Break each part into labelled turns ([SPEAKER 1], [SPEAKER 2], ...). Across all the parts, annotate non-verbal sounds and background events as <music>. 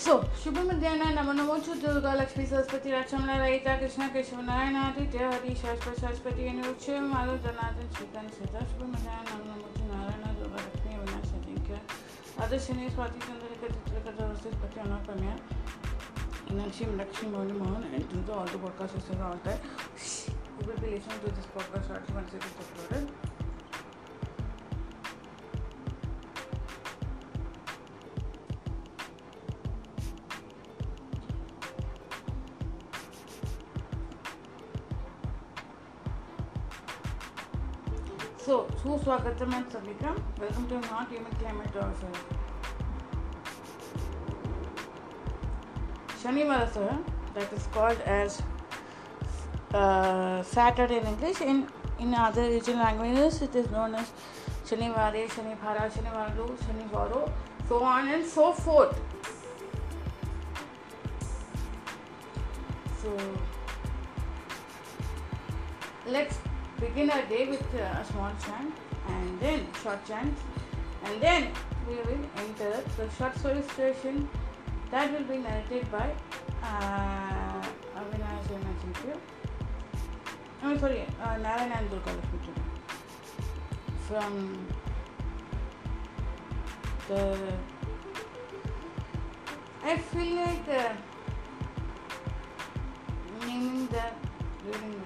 [SPEAKER 1] सो शुभ मध्यान नमो नमो छु दुर्गा लक्ष्मी सरस्वती लक्ष्मण रहिता कृष्ण केशव नारायण आदित्य हरि शाश्वत शाश्वती अनुच्छ माधव जनार्दन चेतन सीता शुभ मध्यान नमो नमो नारायण दुर्गा लक्ष्मी अविनाश अजिंक्य आदर्शनी स्वाति चंद्रिका चित्रकथा वर्सेस पति कन्या Nakshim Lakshmi Mani Mohan and through the all the podcast is out there. You will be listening to this podcast at once it is uploaded. स्वागत है मैं सभी का। Welcome to not human climate sir Shanivar sir that is called as Saturday in English in in other region languages it is known as Shanivar Shanivar Shanivar Shanivar so on and so forth so let's Begin our day with uh, a small. And then short chant, and then we will enter the short story station that will be narrated by uh, Avinash Ajinkya. I'm sorry, uh, Narayan Durga Lakshmi from the. I feel like uh, naming the reading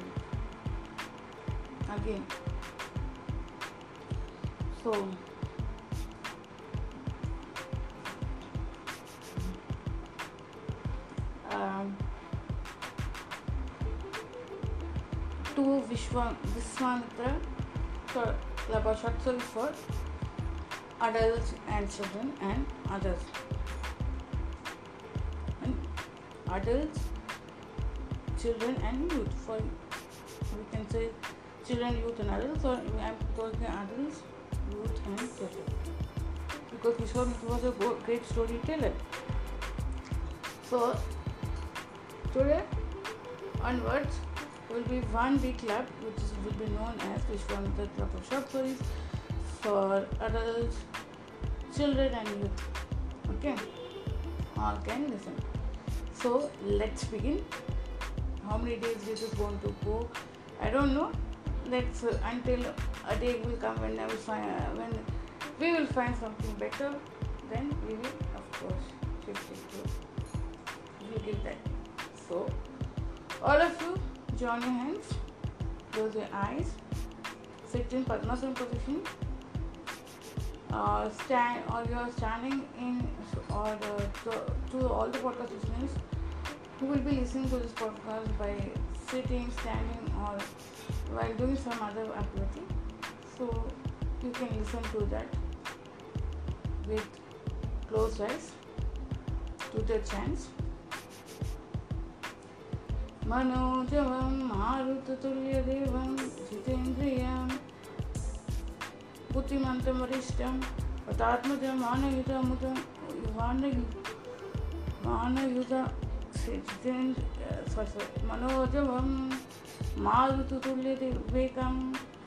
[SPEAKER 1] again. So. um, to Vishwa, Viswamitra for short for adults and children and others. And adults, children and youth. For we can say children, youth and adults, or I'm talking adults, youth and children. Because Vishwamitra was a great storyteller. So Today onwards will be one big club which is, will be known as Vishwamitra Club of Short Stories for adults, children and youth. Okay, all can listen. So let's begin. How many days this is going to go? I don't know. Let's uh, until a day will come when I will find uh, when we will find something better. Then we will of course shift it to. We give that. So, all of you, join your hands, close your eyes, sit in Padmasana position, uh, stand or you are standing in, or the, to, to all the podcast listeners who will be listening to this podcast by sitting, standing, or while doing some other activity. So, you can listen to that with closed eyes to the chants. मनोजवं मारुततुल्यदेवं जितेन्द्रियं बुद्धिमन्तं वरिष्ठं पदात्मजं मानयुतमुतं मानयु मानयुत सिद्धेन्द्र मनोजवं मारुतुतुल्यविवेकं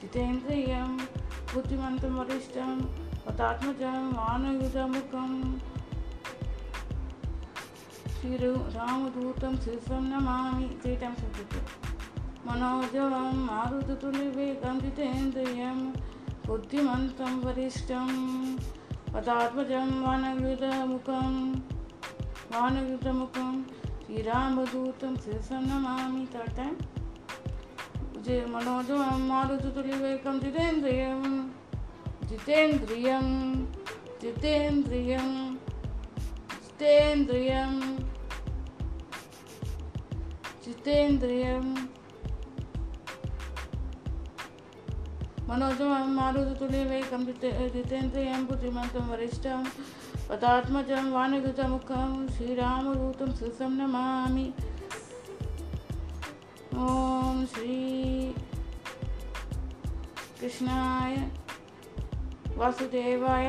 [SPEAKER 1] जितेन्द्रियं बुद्धिमन्तं वरिष्ठं पदात्मजं वानयुजमुखं श्रीरामदूतं शीर्षं नमामि चैतं सुकृतं मनोजवं मारुतुतुल्यविवेकं जितेन्द्रियं, बुद्धिमन्तं वरिष्ठं पदात्मजं वानयुजमुखं वानयुजमुखं वानयुधमुखं श्रीरामदूतं शिरसं नमामि जे मनोजवं मारुततुल्यवेगं जितेन्द्रियं। जितेन्द्रियं जितेन्द्रियं जितेन्द्रियं। जितेन्द्रियं। मनोजवं मारुततुल्यवेकं जितेन्द्रियं, बुद्धिमन्तं वरिष्ठं पदात्मजं वानयुतमुखं श्रीरामदूतं शिरसं नमामि। ॐ श्री कृष्णाय वासुदेवाय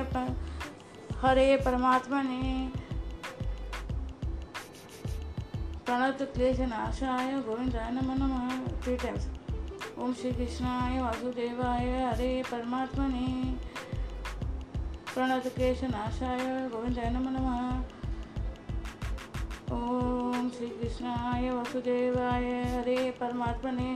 [SPEAKER 1] हरे परमात्मने प्रणत क्लेश नाशाय गोविंदाय नमः नमः थ्री टाइम्स ओम श्री वासुदेवाय हरे परमात्मने प्रणत क्लेश नाशाय गोविंदाय नमः। नमः ओम श्री कृष्णाय वासुदेवाय हरे परमात्मने।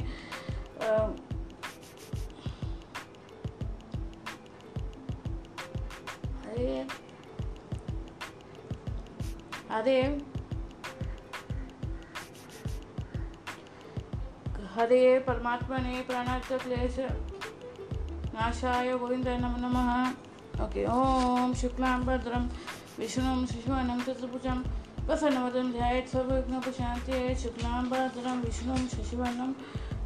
[SPEAKER 1] हरे। हरे। हरे परमात्मने प्राणार्थ क्लेश नाशाय गोविन्दाय नमो नमः। ओके ओम शुक्लांबरधरम विष्णु शिशुअनम चतुर्भुजम वसनमदम शांति सर्वघ्नोपशांति भद्रम विष्णु शिशुअनम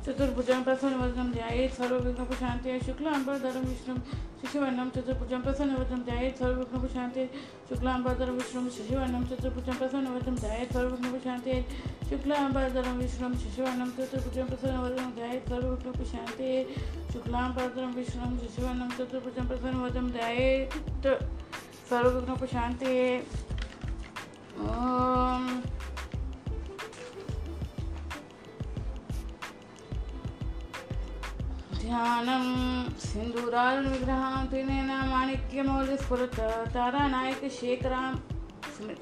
[SPEAKER 1] चतुर्भुजं प्रसन्नवदनं ध्यायेत्, सर्वविघ्नोपशान्त्यै शुक्लां भद्रं विष्णुं शिशुवर्णं चतुर्भुजं प्रसन्नवदनं ध्यायेत्, सर्वविघ्नोपशान्त्यै शुक्लां भद्रं विष्णुं शशिवर्णं चतुर्भुजं प्रसन्नवदनं ध्यायेत्, सर्वविघ्नोपशान्त्यै शुक्लां भद्रं विष्णुं शशिवर्णं चतुर्भुजं प्रसन्नवदनं ध्यायेत्, सर्वविघ्नोपशान्त्यै शुक्लां भद्रं विष्णुं शशिवर्णं चतुर्भुजं प्रसन्नवदनं ध्यायेत्, सर्वविघ्नोपशान्त्यै। ॐ ध्यानं सिन्दूरारुणविग्रहां त्रिनेन माणिक्यमौलिस्फुरत तारानायकशेखरां स्मृ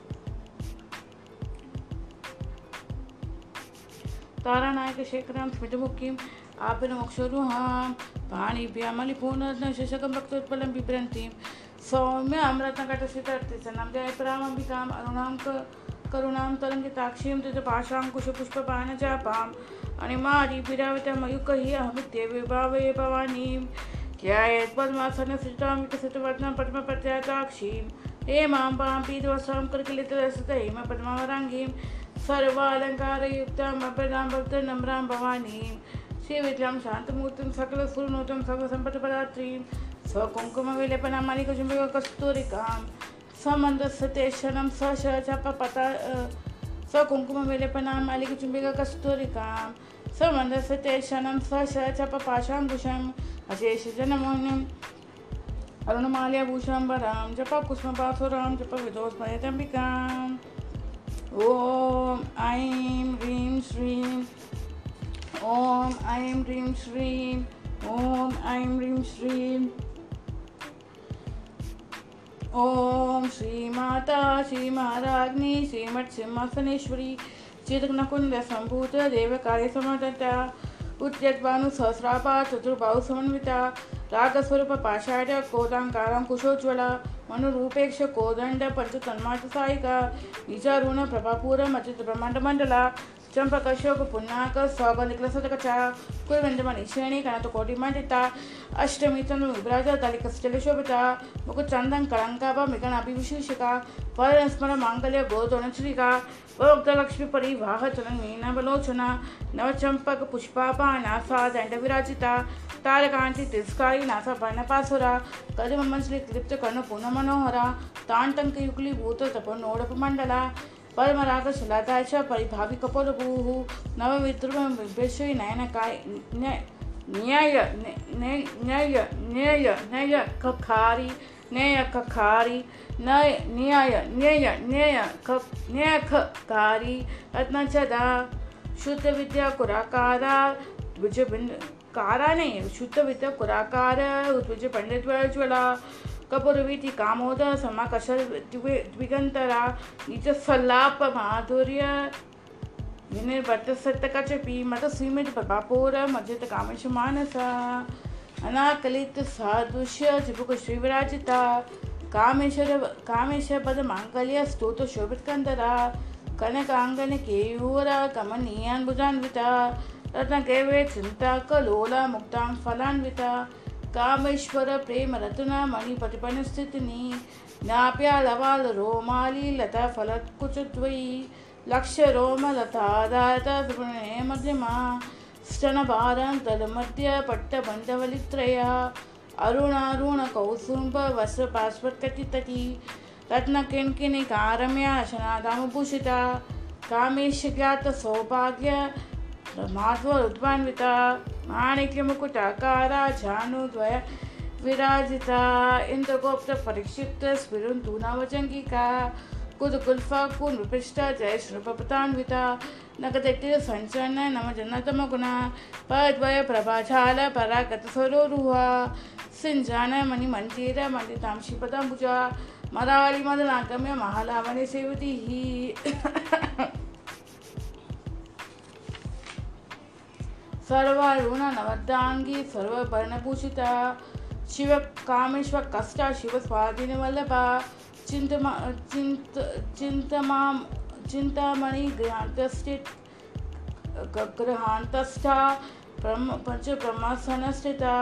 [SPEAKER 1] तारानायकशेखरां स्मितमुखीम् आपनमोक्षरुहां पाणिभ्यामलिपूर्णशशकं भक्तोत्पलं बिभ्रन्तीं सौम्य अमृतकटसितर्तिसनं जयपरामम्बिकाम् अरुणां करुणां तरङ्गिताक्षीं आणि माझी फिरावे त्या मयुकही अहमी देवे भावे भवानी ध्यायेत् पद्मासने सृजां पद्म प्रत्याताक्षी हे माँ पाम्पी दिवसां कर्किलितरसतैम पद्मावराङ्गीं सर्वालङ्कारयुक्तां अपदां भक्तनम्रां भवानीं श्रीविद्यां शान्तमूर्तिं सकलस्फुरनूतं सर्वसम्पत्पदात्रीं स्वकुङ्कुमविलेपनामालिकशुम्बिकस्तूरिकां समन्दस्यते शनं सशचपपता सकुङ्कुमविलपनां मलिकचुम्बिककस्तूरिकां समन्दस्य क्षणं सश चपपाशाङ्कुशम् अशेषजनमौन्यम् अरुणमाल्याभूषाम्बरां जप कुसुमपासुरां जप विदोस्मयतम्बिकाम् ॐ ऐं ह्रीं श्री ॐ ऐं ह्रीं श्री ॐ ऐं ह्रीं श्रीं ఓం శ్రీ మాత శ్రీ మహారాజ్ని శ్రీమఠ్ సింహాసనేశ్వరి చిరగ్నకుంద సంభూత దేవ దేవకార్య సమత ఉత్యద్వాను సహస్రాప చతుర్భావు సమన్విత రాగస్వరూప పాషాఢ కోదాంకారం కుశోజ్వల మను రూపేక్ష కోదండ పంచ తన్మాత సాయిక నిజారుణ ప్రభాపూర మచిత బ్రహ్మాండ మండల श्रीमत्सिंहासनेश्वरी चिदग्नकुण्डसम्भूत देवकार्यसमदता उद्यद्भानुसहस्रापा चतुर्बाहुसमन्विता रागस्वरूपपाषाढ कोदाङ्काराङ्कुशोज्ज्वला मनुरूपेक्ष कोदण्ड पञ्चतन्माटसायिका निजारुण प्रभापूरमचितब्रह्माण्डमण्डला चम्पकशोक पुन्नाक स्वगलिकलसतकचा कुर्वन्दमनिश्रेणी कनतकोटिमण्डिता अष्टमी चन्द्र विभ्राज दलिकस्थलशोभिता मुकुचन्दं कलङ्काभ मिगणाभिविशेषिका परस्पर माङ्गल्य गोदोणचुरिका वोक्तलक्ष्मी परिवाह चलन्मीनवलोचना नवचम्पक पुष्पापा नासा दण्डविराजिता तारकान्ति तिरस्कारी नासा पर्णपासुरा कदिममंसली क्लिप्त कर्ण पुनमनोहरा ताण्टङ्कयुक्लीभूत तपोनोडपमण्डला परमरागशिलाता च परिभावि कपोलभूः नवविद्रुमविभ्रश्री नयनकाय न्याय न्याय न्याय न्याय न्याय कखारी न्याय कखारी नय न्याय न्याय न्याय क न्याय खकारी रत्नचदा शुद्ध विद्या कुराकारा विजय कारा नहीं, शुद्ध विद्या कुराकार उद्विजय पंडित ज्वला कपूरवीति कामोद समाकष द्विगंतरा निज सल्लाप माधुर्य विनिर्भट सत्तकचपि मत सीमित प्रभापूर मजित कामेश मानस अनाकलित सादृश्य जिबुक श्रीविराजिता कामेश्वर कामेश पद मांगल्य स्तोत शोभित कंदरा कनकांगन केयूर कमनीयान्भुजान्विता रत्न केवे चिंता कलोला मुक्तां फलान्विता कामेश्वर प्रेमरत्न मणिपतिपणस्थितिनि ज्ञाप्यालवालरोमालीलताफलत्कुचत्वयि लक्षरोमलतादातपुणे मध्यमा। स्तनभारं तदमध्य पट्टबन्धवलित्रया अरुणारुणकौसुम्बवस्त्रपाश्वत्कटितकी रत्नकिण्किणिकारम्या शनादामभूषिता। कामेशज्ञातसौभाग्य ब्रह्माध्वरुद्वान्विता माणिक्यमुकुटाकारा जानुद्वय विराजिता इन्द्रगोप्तपरीक्षिप्त स्फुरुन्दूनावचङ्गिका जय कुन्वृपृष्टा जयश्रुपपतान्विता नगदटिलसञ्चन नम जन्नतमगुणा पद्वय प्रभाजाल परागतसरोरुहा सिञ्जान मणिमञ्जीर मण्डितांशिपदाम्बुजा मरावलिमदनागम्य महालावने सेवतीः सर्वारुणनवद्दाङ्गी सर्वपर्णभूषिता शिवकामेश्वकष्ट शिवस्वाधीनवल्लभा चिन्तमा चिन्त चिन्तमा चिन्तामणिगृहान्तस्थित गृहान्तस्था, ब्रह्म पञ्चब्रह्मासनस्थिता,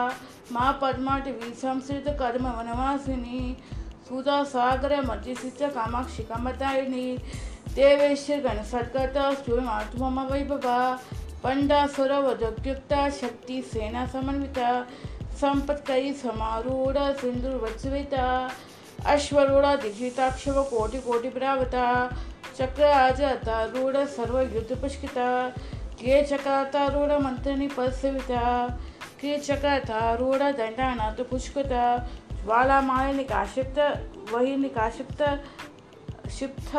[SPEAKER 1] मा पद्माटवीसंसृतकर्म वनवासिनी सुधासागरमर्जिसिच कामाक्षि कमतायिनी देवेश्वरगणसद्गत स्टूमात्मम वैभवा पंडा पंडासुर वजोद्युक्ता शक्ति सेना समन्विता संपत्करी समारूढ़ सिंदूर वत्सविता अश्वरूढ़ दिग्विताक्षव कोटि कोटि प्रावता चक्र आज अतारूढ़ सर्व युद्ध पुष्किता के चकातारूढ़ मंत्रिणी पदसेविता के चकातारूढ़ दंडानाथ पुष्कता वाला माय निकाशिप्त वही निकाशिप्त क्षिप्त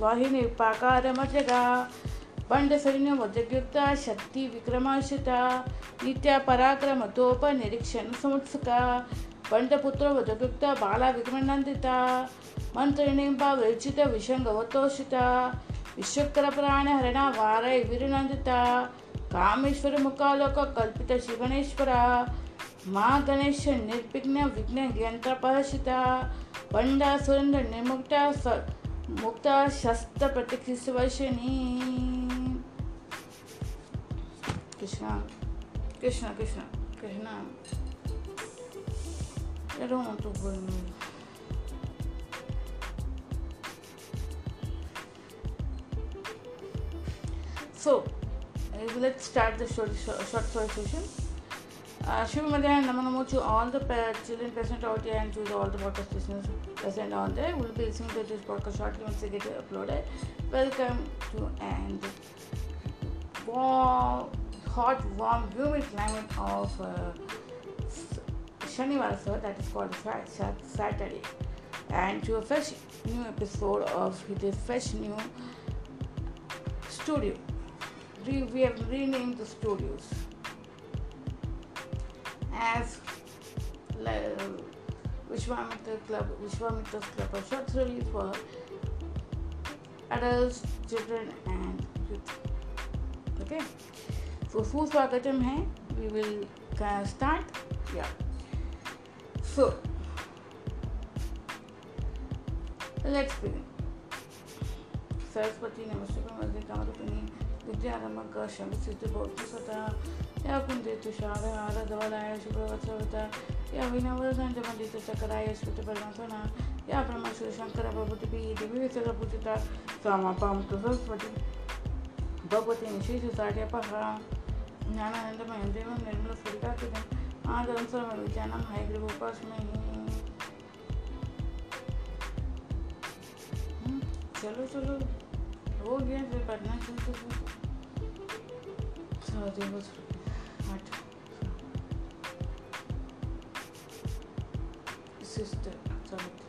[SPEAKER 1] वही निपाकार मजगा ಬಂಡಸರಿನ ಒದಗ್ಯುಕ್ತ ಶಕ್ತಿ ವಿಕ್ರಮಾಶ್ರಿತ ನಿತ್ಯ ಪರಾಕ್ರಮ, ತೋಪ ನಿರೀಕ್ಷಣ ಸಂಸ್ಕ ಬಂಡಪುತ್ರ ಒದಗ್ಯುಕ್ತ ಬಾಲ ವಿಕ್ರಮನಂದಿತ ಮಂತ್ರಿಣಿಂಬ ವಿರುಚಿತ ವಿಷಂಗವತೋಷಿತ ವಿಶ್ವಕರ ಪ್ರಾಣ ಹರಣ, ವಾರ ವಿರುನಂದಿತ ಕಾಮೇಶ್ವರ ಮುಖಾಲೋಕ ಕಲ್ಪಿತ ಶಿವನೇಶ್ವರ ಮಾ ಗಣೇಶ ನಿರ್ವಿಘ್ನ ವಿಘ್ನ ಯಂತ್ರಪಹರ್ಷಿತ ಬಂಡ ಸುರೇಂದ್ರ ನಿರ್ಮುಕ್ತ ಮುಕ್ತ ಶಸ್ತ್ರ ಪ್ರತೀಕ್ಷಿಸುವ Shani. Krishna, Krishna, Krishna, Krishna. I don't want to go So, uh, let's start the short, short, story session. Uh, Shiva Namo to all the children present out here and to all the podcast listeners present on there. We'll be listening to this podcast shortly once they get uploaded. Welcome to and wow hot, warm, humid climate of uh, Shaniwara, that is called Saturday, and to a fresh new episode of this fresh new studio. We, have renamed the studios as Vishwamitra Club, Vishwamitra's Club of short for adults, children, and youth. Okay. for Suswagatam hai, we will uh, start. Yeah. So, let's begin. Saraswati नमस्कार सिद्ध विद्यारमक शमिसिद्धबोधिसता या कुंजे तुषार आरधवलाय शुभवत्सवता या विनवसंजमंडितचकराय श्रुतपरमसना या ब्रह्म श्री शंकर भगवतिभिः दिव्यविसर्गपूजिता स्वामापां तु सरस्वती भगवती निशेष साठ्यपहा ज्ञानानंदमय देवं निर्मल स्फटिकाकृतिम् आदरं सर्वविद्यानां हयग्रीवोपास्मै चलो चलो हो गया फिर पढ़ना चलते सौ दिवस आठ सिस्टर चलो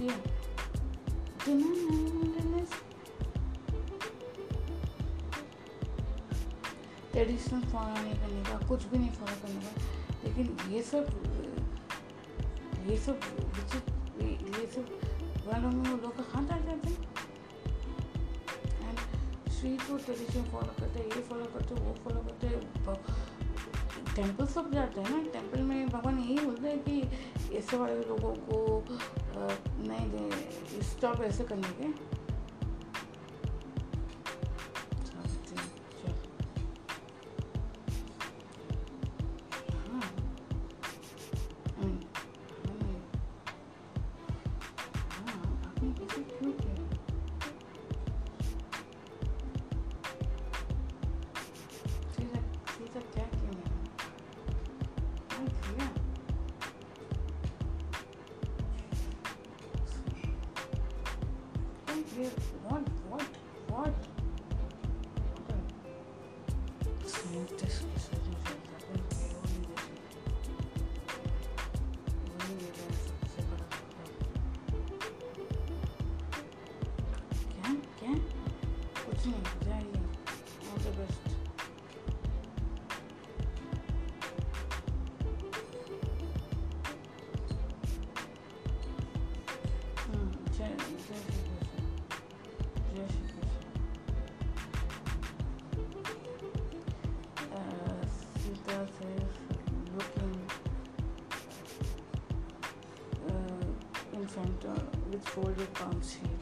[SPEAKER 1] दिया ट्रेडिशनल फॉलो नहीं करने का, कुछ भी नहीं फॉलो करने का। लेकिन ये सब ये सब ये सब वालों में वो लोग हाथ आ जाते हैं। And street food tradition follow करते हैं, ये फॉलो करते हैं, वो फॉलो करते टेंपल सब जाते हैं ना टेंपल में भगवान यही बोलते हैं कि ऐसे वाले लोगों को नहीं दे स्टॉप ऐसे कर लेंगे with folded palms here.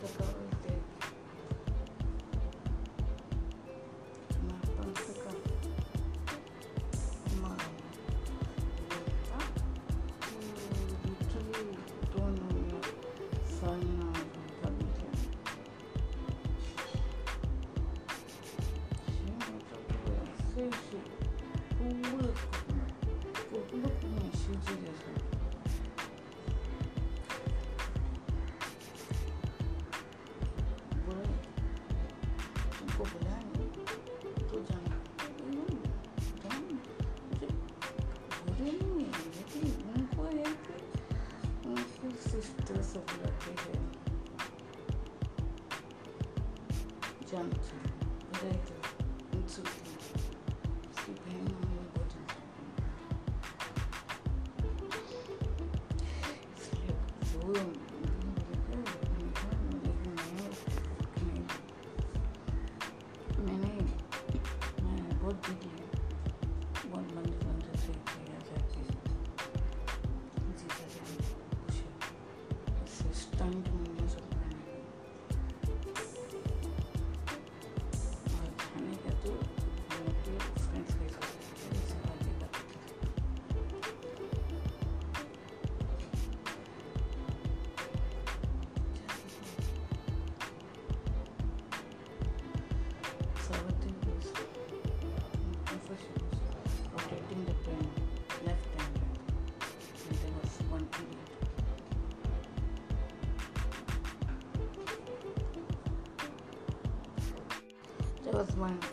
[SPEAKER 1] difficult. को बुलाए तो जाए लेकिन उनको है कि उनको सिस्टर सब लगते हैं जानते हैं as well.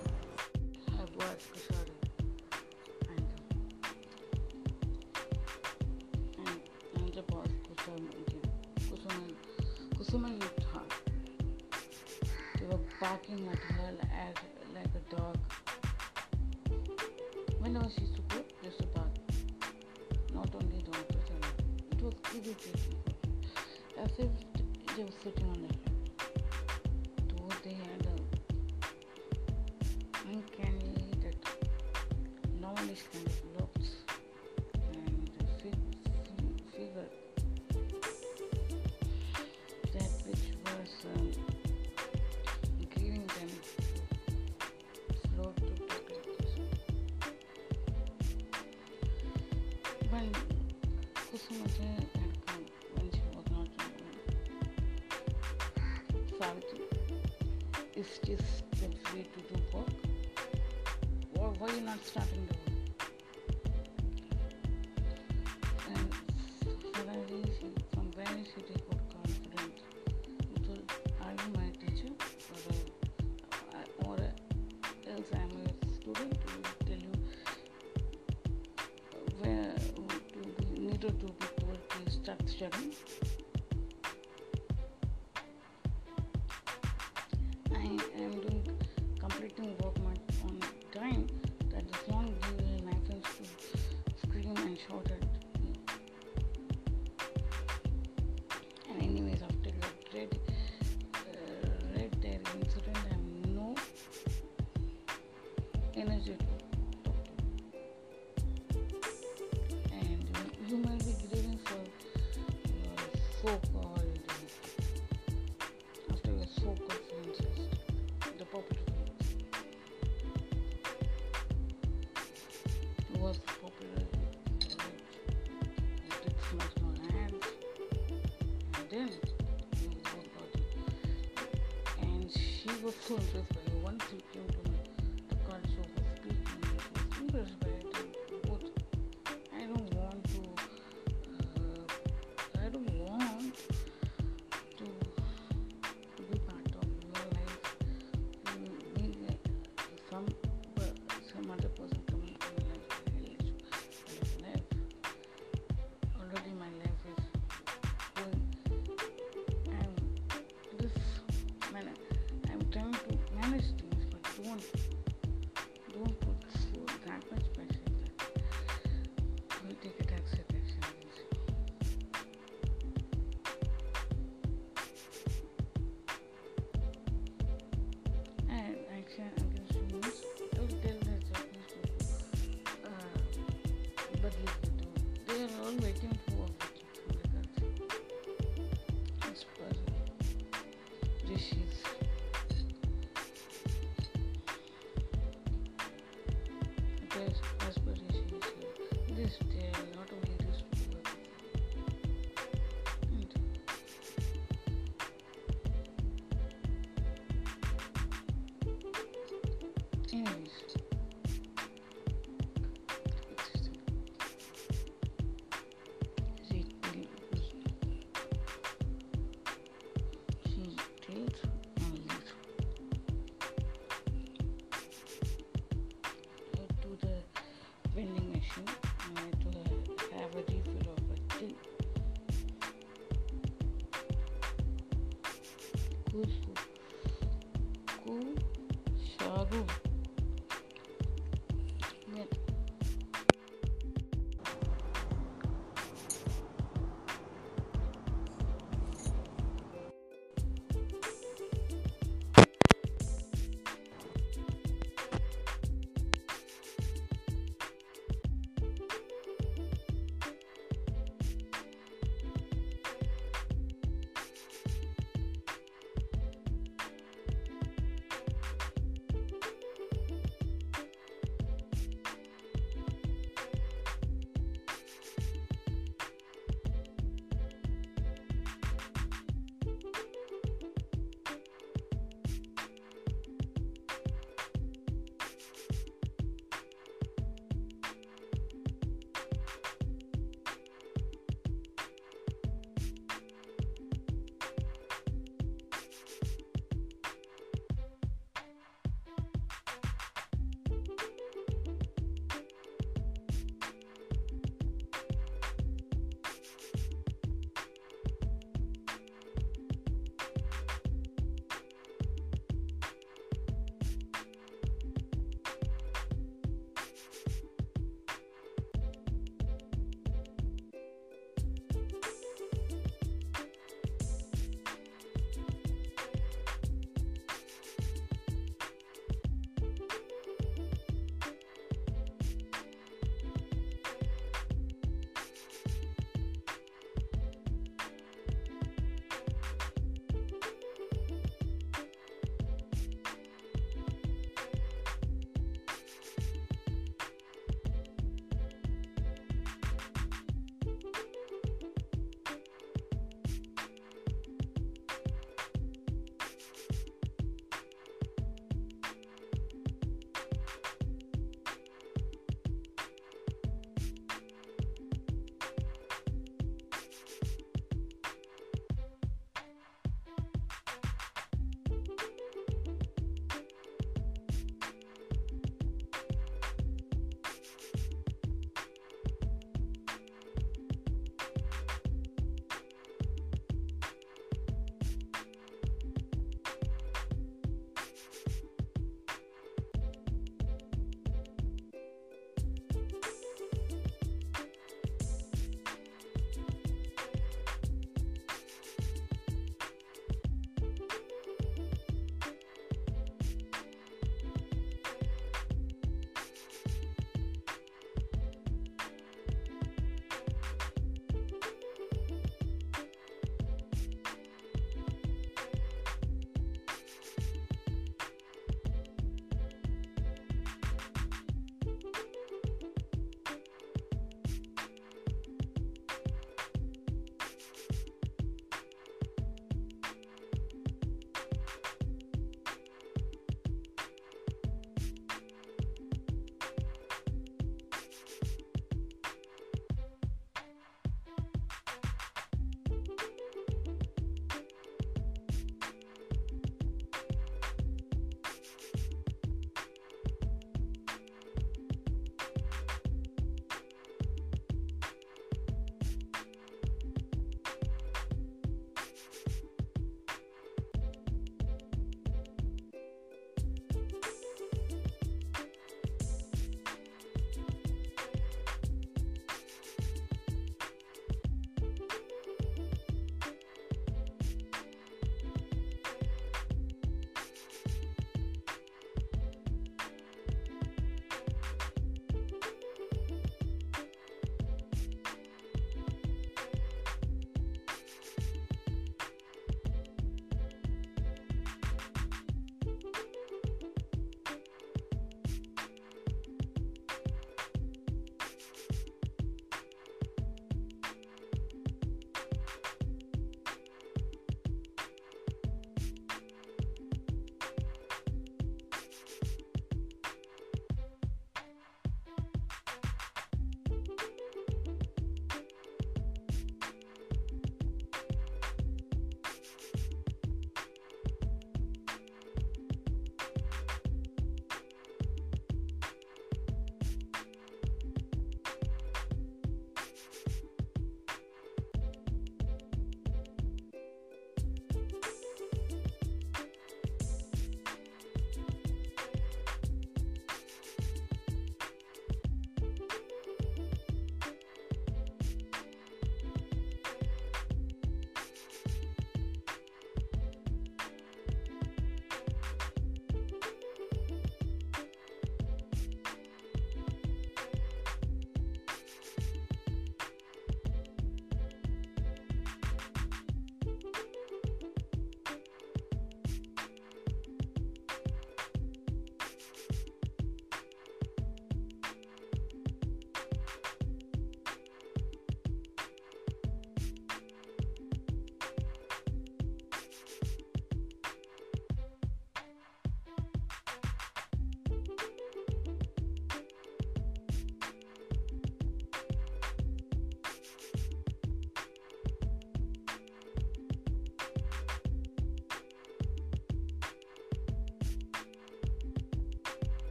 [SPEAKER 1] மற்ற நடக்கும் when she to do work. Why, why are you not starting the work? arkadaşlarım. so called after so called the popular was popular with the uh, uh, national then you and she was <laughs> so impressed by one thing came to me the concept of speaking Serien und Mädchen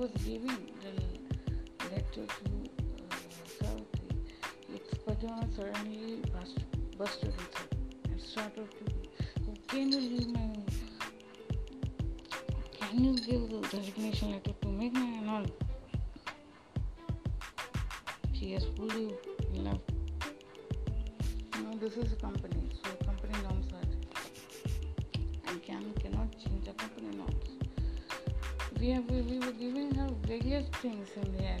[SPEAKER 1] was giving the letter to uh, Savitri, its pajama suddenly bust, busted with it and started to "Oh, can you things in there,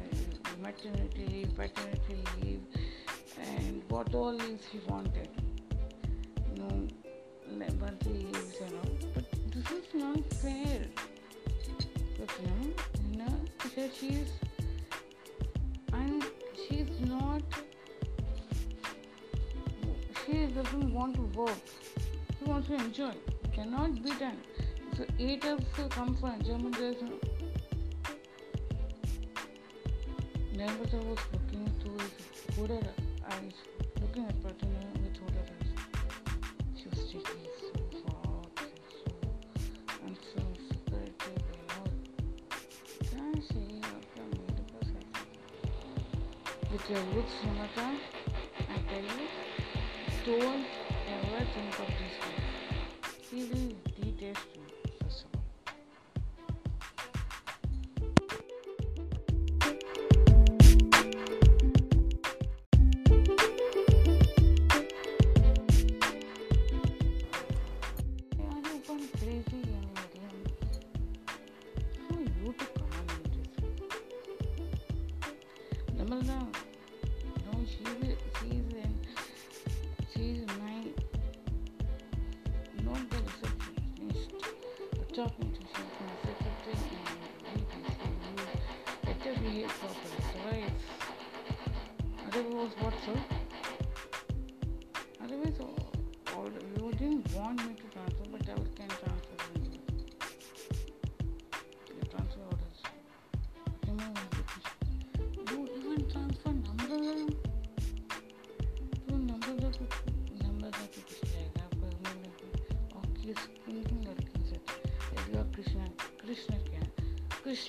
[SPEAKER 1] maternity leave, paternity leave, and what all leaves she wanted. You know, monthly leaves and all. But this is not fair. But you know, you know, because she's and she's not she doesn't want to work. She wants to enjoy. Cannot be done. So eight hours to come for enjoyment. There's no. Nirmata was looking through his hooded eyes, looking at Pratima with hooded eyes. She was taking so far so and so secretive and all. Then she after made a person. With your looks, Nirmata, I tell you, don't ever think of these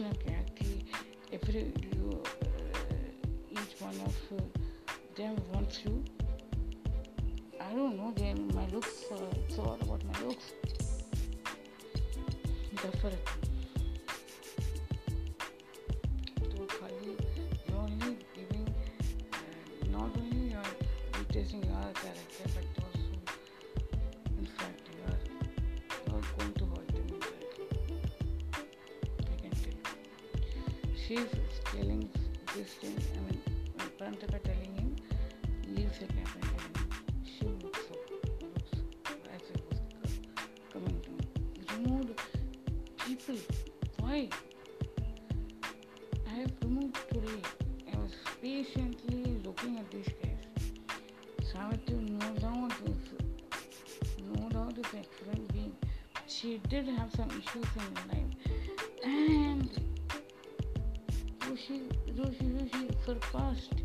[SPEAKER 1] Okay. She's telling this thing I mean Parantaka telling him leave the and she looks so looks as it was coming to me removed people why I have removed today. I was patiently looking at these guys. Savitri, no doubt, is no doubt is excellent being. She did have some issues in life, she surpassed.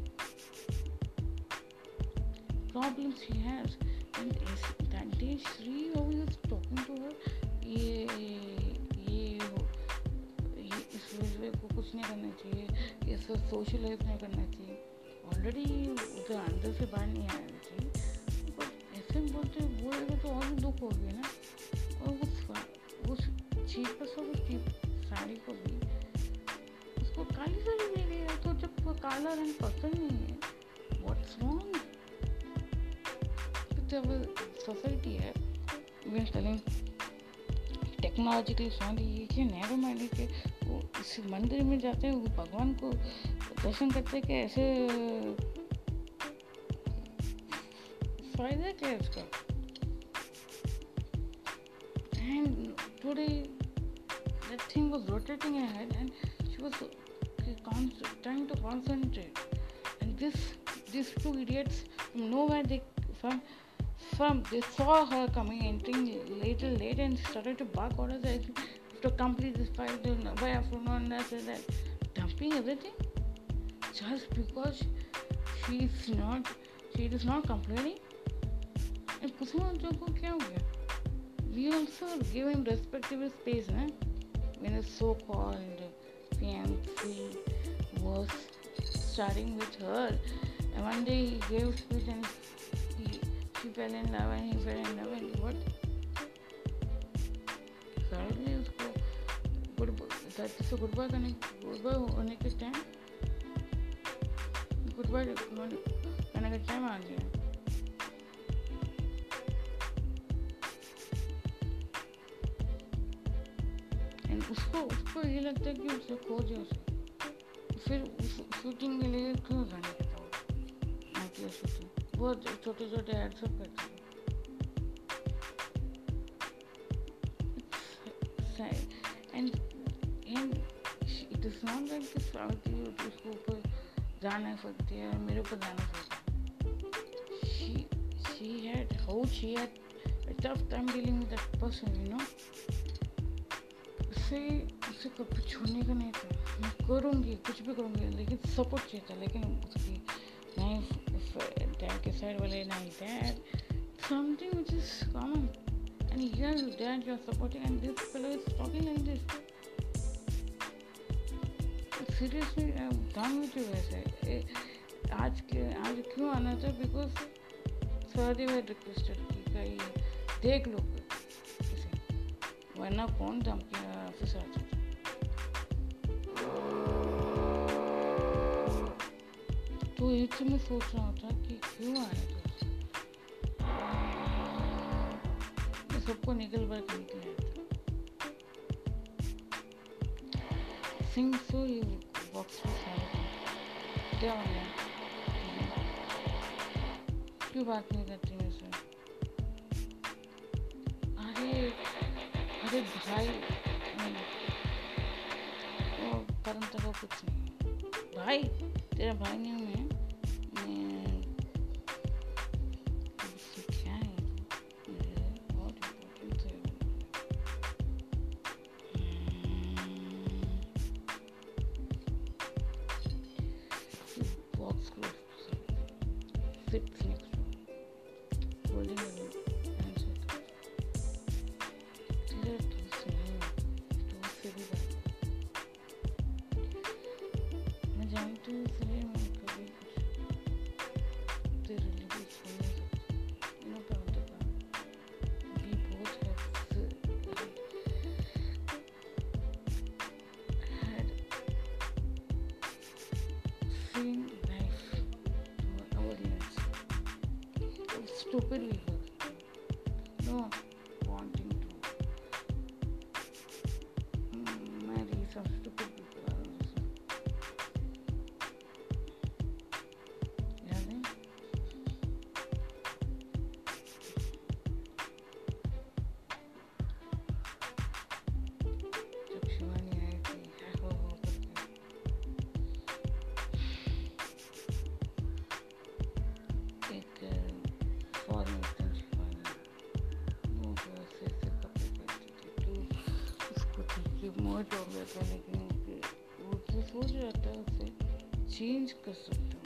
[SPEAKER 1] Problems she has, and is- that day Sri always talking to her. ये ये ये इस railway को कुछ नहीं करना चाहिए. ये सब सोशलाइज नहीं करना चाहिए. ऑलरेडी उधर अंदर से बाहर नहीं आना चाहिए. बट ऐसे में बोलते बोलेगा तो और भी दुख हो गया ना. और वो उस चीप और उस चीप साड़ी को भी काली साड़ी दे दिया तो जब वो काला रंग पसंद नहीं है व्हाट्स रॉन्ग जब सोसाइटी है we are telling technologically song ये कि नैरो माइंडेड के वो इस मंदिर में जाते हैं, वो भगवान को दर्शन करते हैं कि ऐसे फ़ायदा क्या है उसका? And today, that thing was rotating ahead and she was trying to concentrate and this these two idiots from nowhere they from from they saw her coming entering little late and started to bark orders to complete this fight by afternoon and said that dumping everything just because she is not she is not complaining and Kusuma Joko क्या हो गया we also give him respectable space eh? when a so-called fiancé was starting with her and one day he gave speech and he, she fell in love and he fell in love and what suddenly उसको good धरती से goodbye करने goodbye होने के time good bye करने का time आ गया उसको उसको ये लगता है कि उसे खोजे उसे फिर शूटिंग के लिए क्यों जाने देता हूँ शूटिंग बहुत छोटे छोटे एड सब करते and and it is not like ऊपर जाना सकती है, मेरे सकती है। Person, you know? उसे उसे कभी छोड़ने का नहीं था। करूँगी, कुछ भी करूँगी, लेकिन सपोर्ट चाहिए था, लेकिन उसकी नहीं डैड के साइड वाले नहीं dad something which is common and yes dad you are supporting and this fellow is talking like this seriously दम हो चुके वैसे आज के, आज क्यों आना था? बिकॉज़ सर दे रिक्वेस्टेड कि कहीं देख लो। वरना कौन धमकी ऑफ़िस आ जाता तो एक से मैं सोच रहा था कि क्यों आए थे मैं सबको निकल बार निकले सिंह सो ये बॉक्स में सारे क्या हो गया? क्यों बात नहीं करती मेरे से अरे अरे भाई वो परम तक कुछ नहीं भाई तेरा भाई नहीं मैं Cindica Sultan.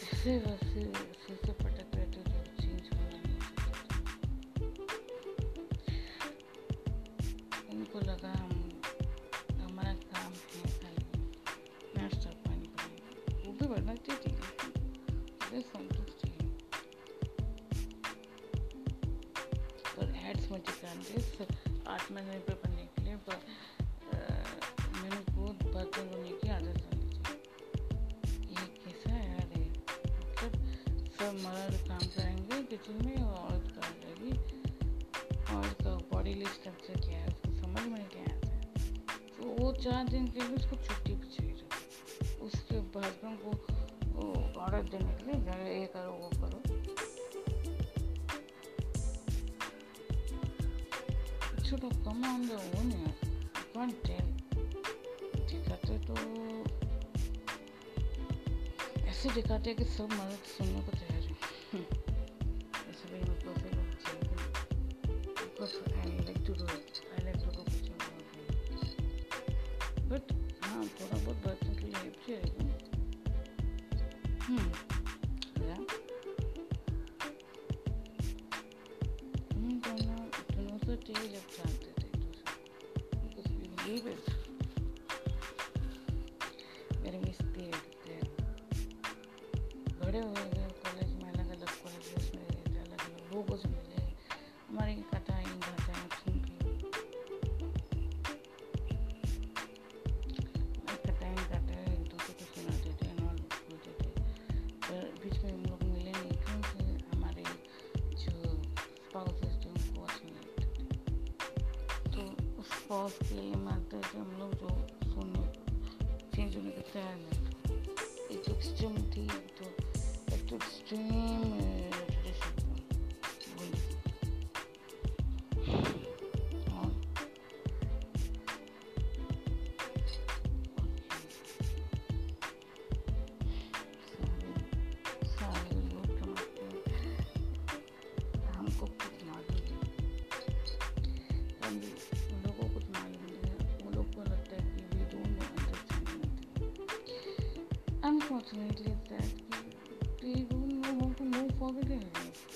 [SPEAKER 1] Você, você, मर्द काम करेंगे किचन में और औरत कर जाएगी औरत बॉडी स्ट्रक्चर क्या है, उसको समझ में नहीं आता है तो वो चार दिन के लिए उसको छुट्टी भी चाहिए उसके हस्बैंड को औरत देने के लिए घर ये करो, वो करो should have come on their own here. You. दिखाते तो ऐसे दिखाते हैं कि सब मदद सुनने को तैयार because I like to do it. I like to do kitchen work. But हाँ थोड़ा बहुत बर्तन के लिए हेल्प चाहिए हम्म पॉज के लिए मारते थे हम los climas unfortunately that they don't know how to move forward in life.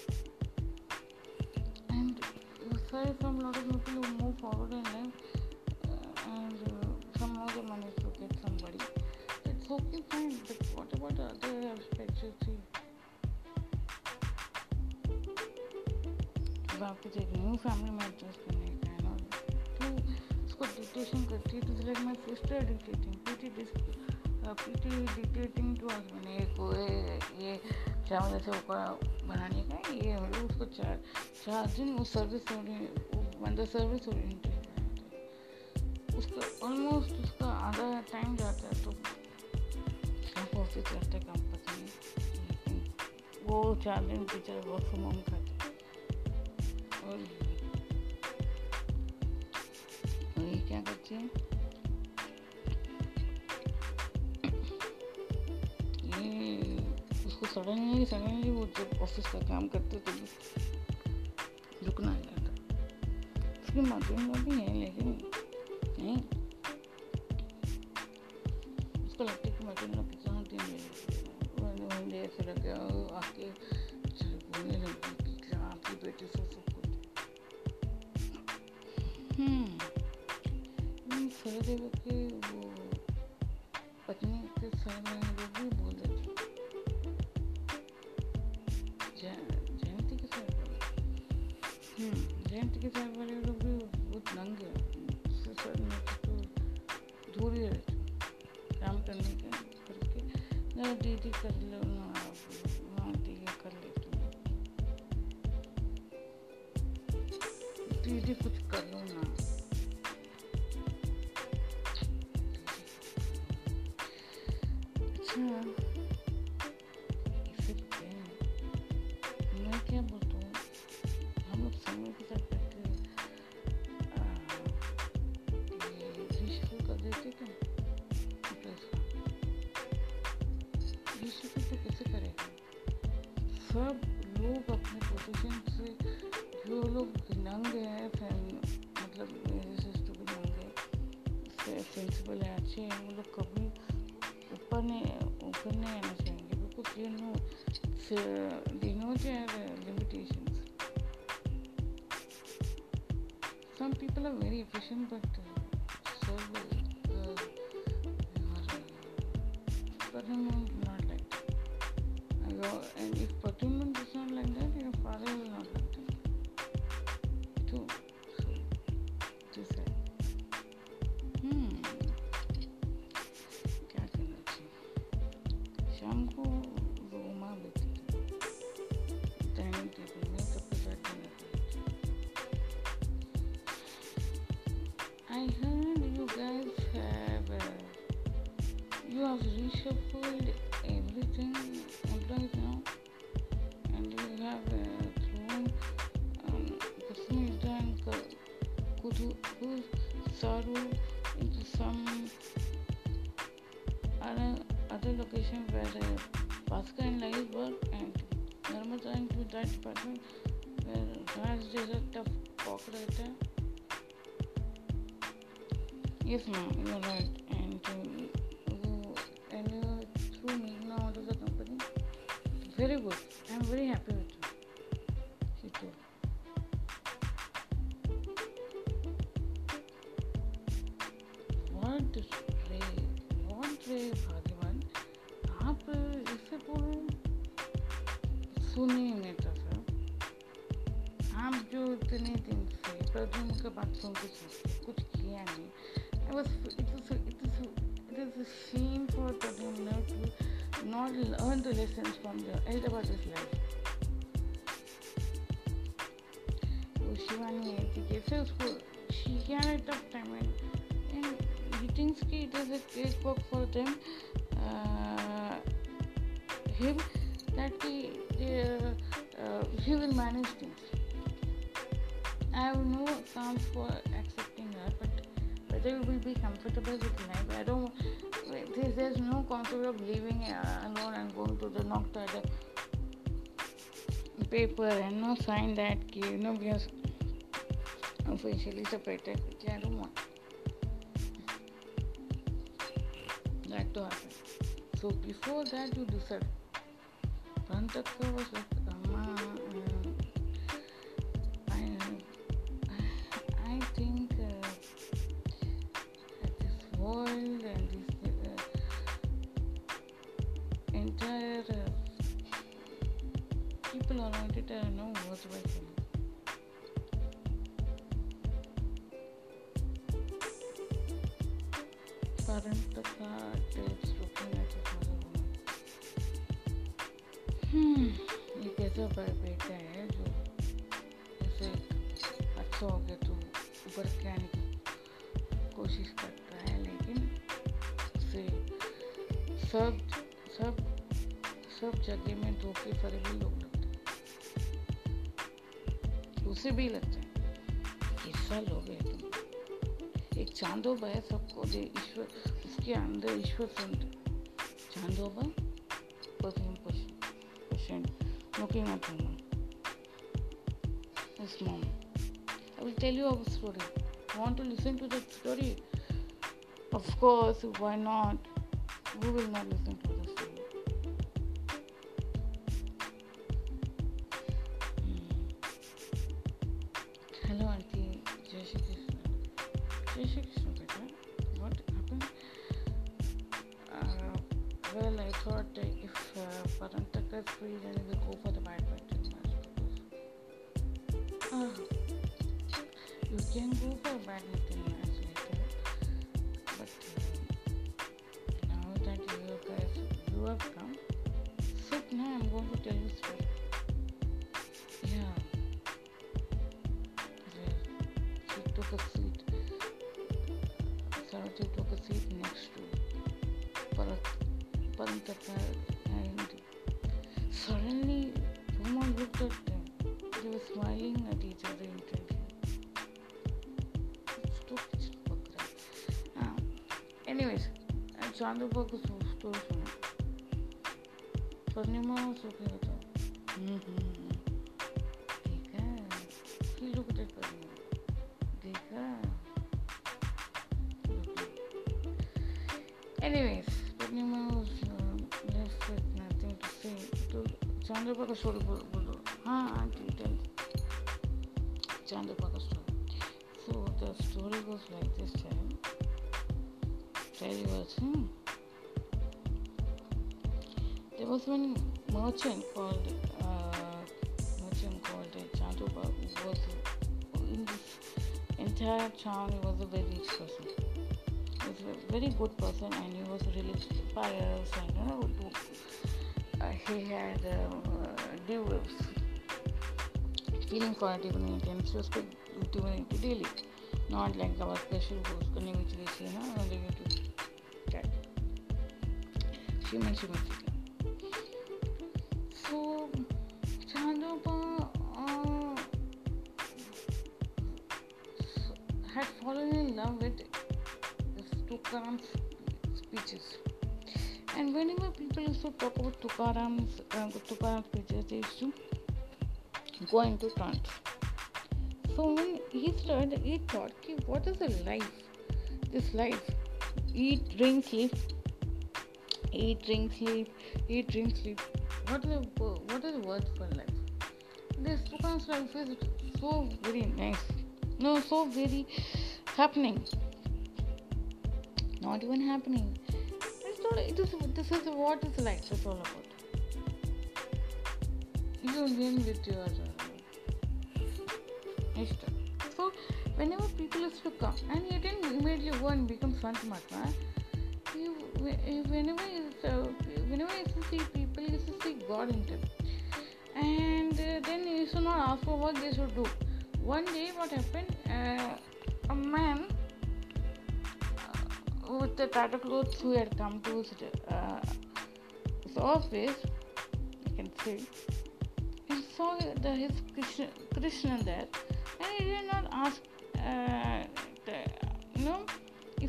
[SPEAKER 1] And aside from a lot of people who move forward in life uh, and uh, somehow they manage to get somebody, it's okay, fine. But what about other aspects you see? जब आपको एक new family में adjust करने का है ना तो उसको डिटेशन करती है तो like my sister dictating PT dictating to us मैंने एक ये चावल ऐसे ऊपर बनाने का ये मतलब उसको चार चार दिन वो सर्विस बंदा सर्विस ओरिएंटेड उसका ऑलमोस्ट उसका आधा टाइम जाता है तो आप ऑफ़िस रहते काम पता नहीं। वो चार दिन टीचर वर्क फ्रॉम होम खाते वाले लोग भी बहुत नंगे तो दूर ही रहते काम करने के करके। ना, दीदी कर लो। they know their uh, limitations. Some people are very efficient, but uh, other location where uh, Bhaskar and Lais work, and Narmada to that department where Raj is a tough there. Yes, ma'am, you're right. She had a tough time, and, and Vitinsky it is a great work for them. Uh, him that he uh, he will manage things. I have no chance for accepting her, but whether you will be comfortable with life, I don't. There's, there's no concept of living alone and going to the doctor, the paper, and no sign that you know because officially separated. Which I don't want that to happen. So before that, you decide. Parantaka was like, में धोखे लोग लगते हैं उसे भी लगता है किस्सा लोग है तुम एक चांदोबा है सबको दे ईश्वर उसके अंदर ईश्वर सुनते Chandoba patient looking at her mom. His mom. I will tell you a story. Want to listen to that story? Of course, why not? Who will not listen to Anadolu soğuk dursun. Sonuma sokuyordu. Hı hı. Diga. Kilo kadar kalıyor. Diga. Anyways, Sonuma sokuyordu. Let's get nothing to say. Sonuma sokuyordu. There was one merchant called uh, merchant called uh, Chandoba who was in this entire town. He was a very rich person. He was a very good person, and he was really pious. And you know, uh, he had uh, devout feeling for divinity, and he was divinity daily, not like our special ghost, which we see, you know, only to that. Human, human so Chandoba uh, had fallen in love with Tukaram's speeches and whenever people used to talk about Tukaram's uh, Tukaram's speeches they used to go into trance so when he started, he thought, what is a life? This life, eat, drink, sleep, eat, drink, sleep, eat, drink, sleep. What is what is word for life? This Tukan's life is so very nice. No, so very happening. Not even happening. It's not, it is, this is what is life is all about. You win with your so whenever people used to come, and he didn't immediately go and become Sant Mahatma, he, whenever uh, whenever he used see people, you see God in them. And uh, then you should not ask for what they should do. One day, what happened? Uh, a man uh, with the Tata clothes who had come to his, uh, his office, you can see, he saw the, his Krishna, Krishna there and he did not ask uh, the, you know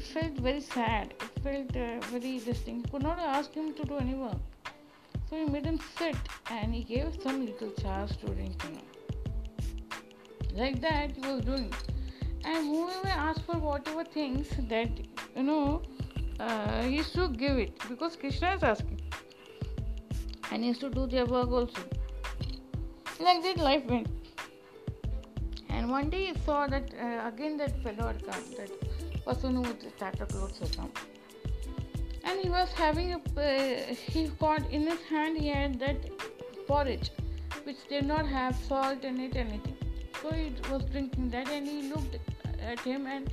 [SPEAKER 1] he felt very sad. It felt uh, very distinct. He could not ask him to do any work. So he made him sit and he gave some little chas to know. Like that he was doing. And whoever asked for whatever things that you know uh, he used to give it because krishna is asking. And he used to do their work also. Like that life went. And one day he saw that uh, again that fellow had come, that person with the Tata clothes come. And he was having a, uh, he got in his hand, he had that porridge which did not have salt in it, anything. So he was drinking that and he looked at him and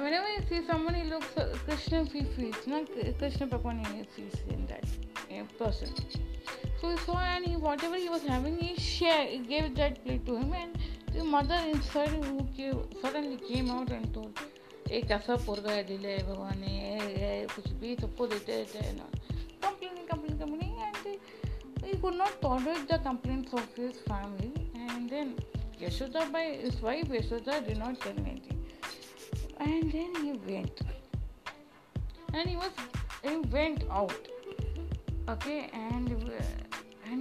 [SPEAKER 1] whenever he sees someone, he looks, uh, Krishna he feels, not Krishna Bhagwan he sees in that uh, person. So he saw and he, whatever he was having, he shared, he gave that plate to him and the mother inside who came, suddenly came out and told, एक ऐसा पुरगा दिले है भगवान ने कुछ भी सबको देते रहते हैं ना complaining complaining complaining and he could not tolerate the complaints of his family and then Yashoda by his wife Yashoda did not tell anything and then he went and he was he went out okay and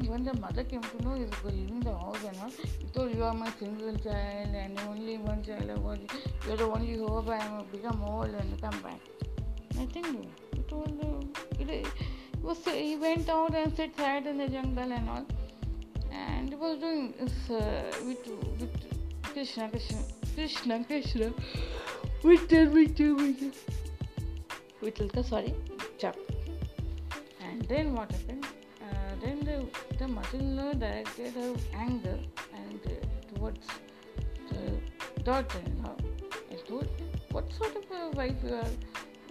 [SPEAKER 1] when the mother came to know he was the house and all, he told, You are my single child and only one child I was. You're the only hope I am become old and come back. Nothing. He told, uh, he, was, he went out and sat sad in the jungle and all. And he was doing this uh, with, with Krishna, Krishna, Krishna, Krishna. Vittal, Vittal, Vittal. Vittal, sorry, chap. And then what happened? Then the, the mother-in-law directed her anger and uh, towards the daughter-in-law. I told, what sort of a wife you are?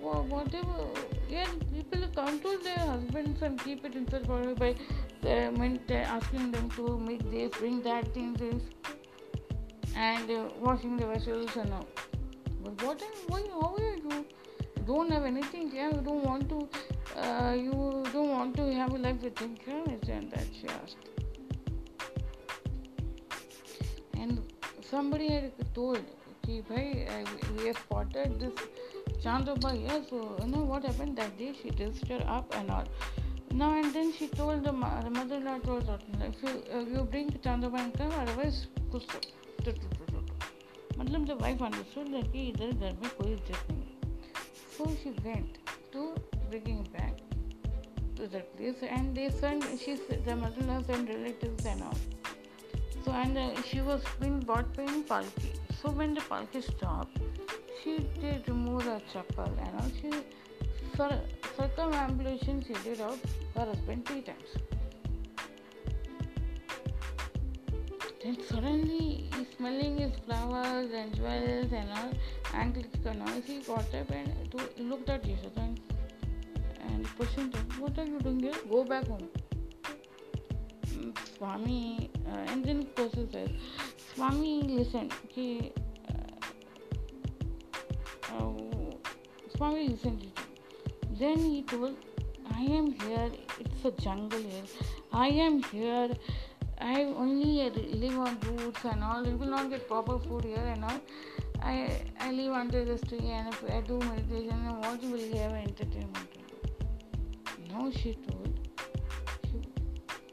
[SPEAKER 1] Well, whatever, yeah, people control their husbands and keep it inside for by uh, asking them to make this, bring that, thing, this, and uh, washing the vessels and all. But what, why, how are you? Don't have anything, yeah, you don't want to uh, you don't want to have a life with him, and that she asked. And somebody had told, okay, bhai, we have spotted this Chandoba here, so you know what happened that day? She dressed her up and all. Now and then she told the, the mother-in-law told her, if you, uh, you bring Chandoba and come, otherwise, कुछ मतलब the wife understood that कि इधर घर में कोई इज्जत नहीं so she went to bringing back to that place and they sent she's the mother-in-law sent relatives and all. So and uh, she was being brought by in palki. So when the palki stopped she did remove her chappal and all. She circumambulation she did of her husband three times then suddenly smelling his flowers and jewels and all and the noise he got up and looked at Yashoda and and questioned him, What are you doing here? Go back home. Mm, Swami, uh, and then Kosu says, Swami, listen, he, uh, uh, Swami listened to it. Then he told, I am here, it's a jungle here. I am here. I only live on roots and all. You will not get proper food here and all. I, I live under the tree and if I do meditation, and what will have entertainment? No, she told. She,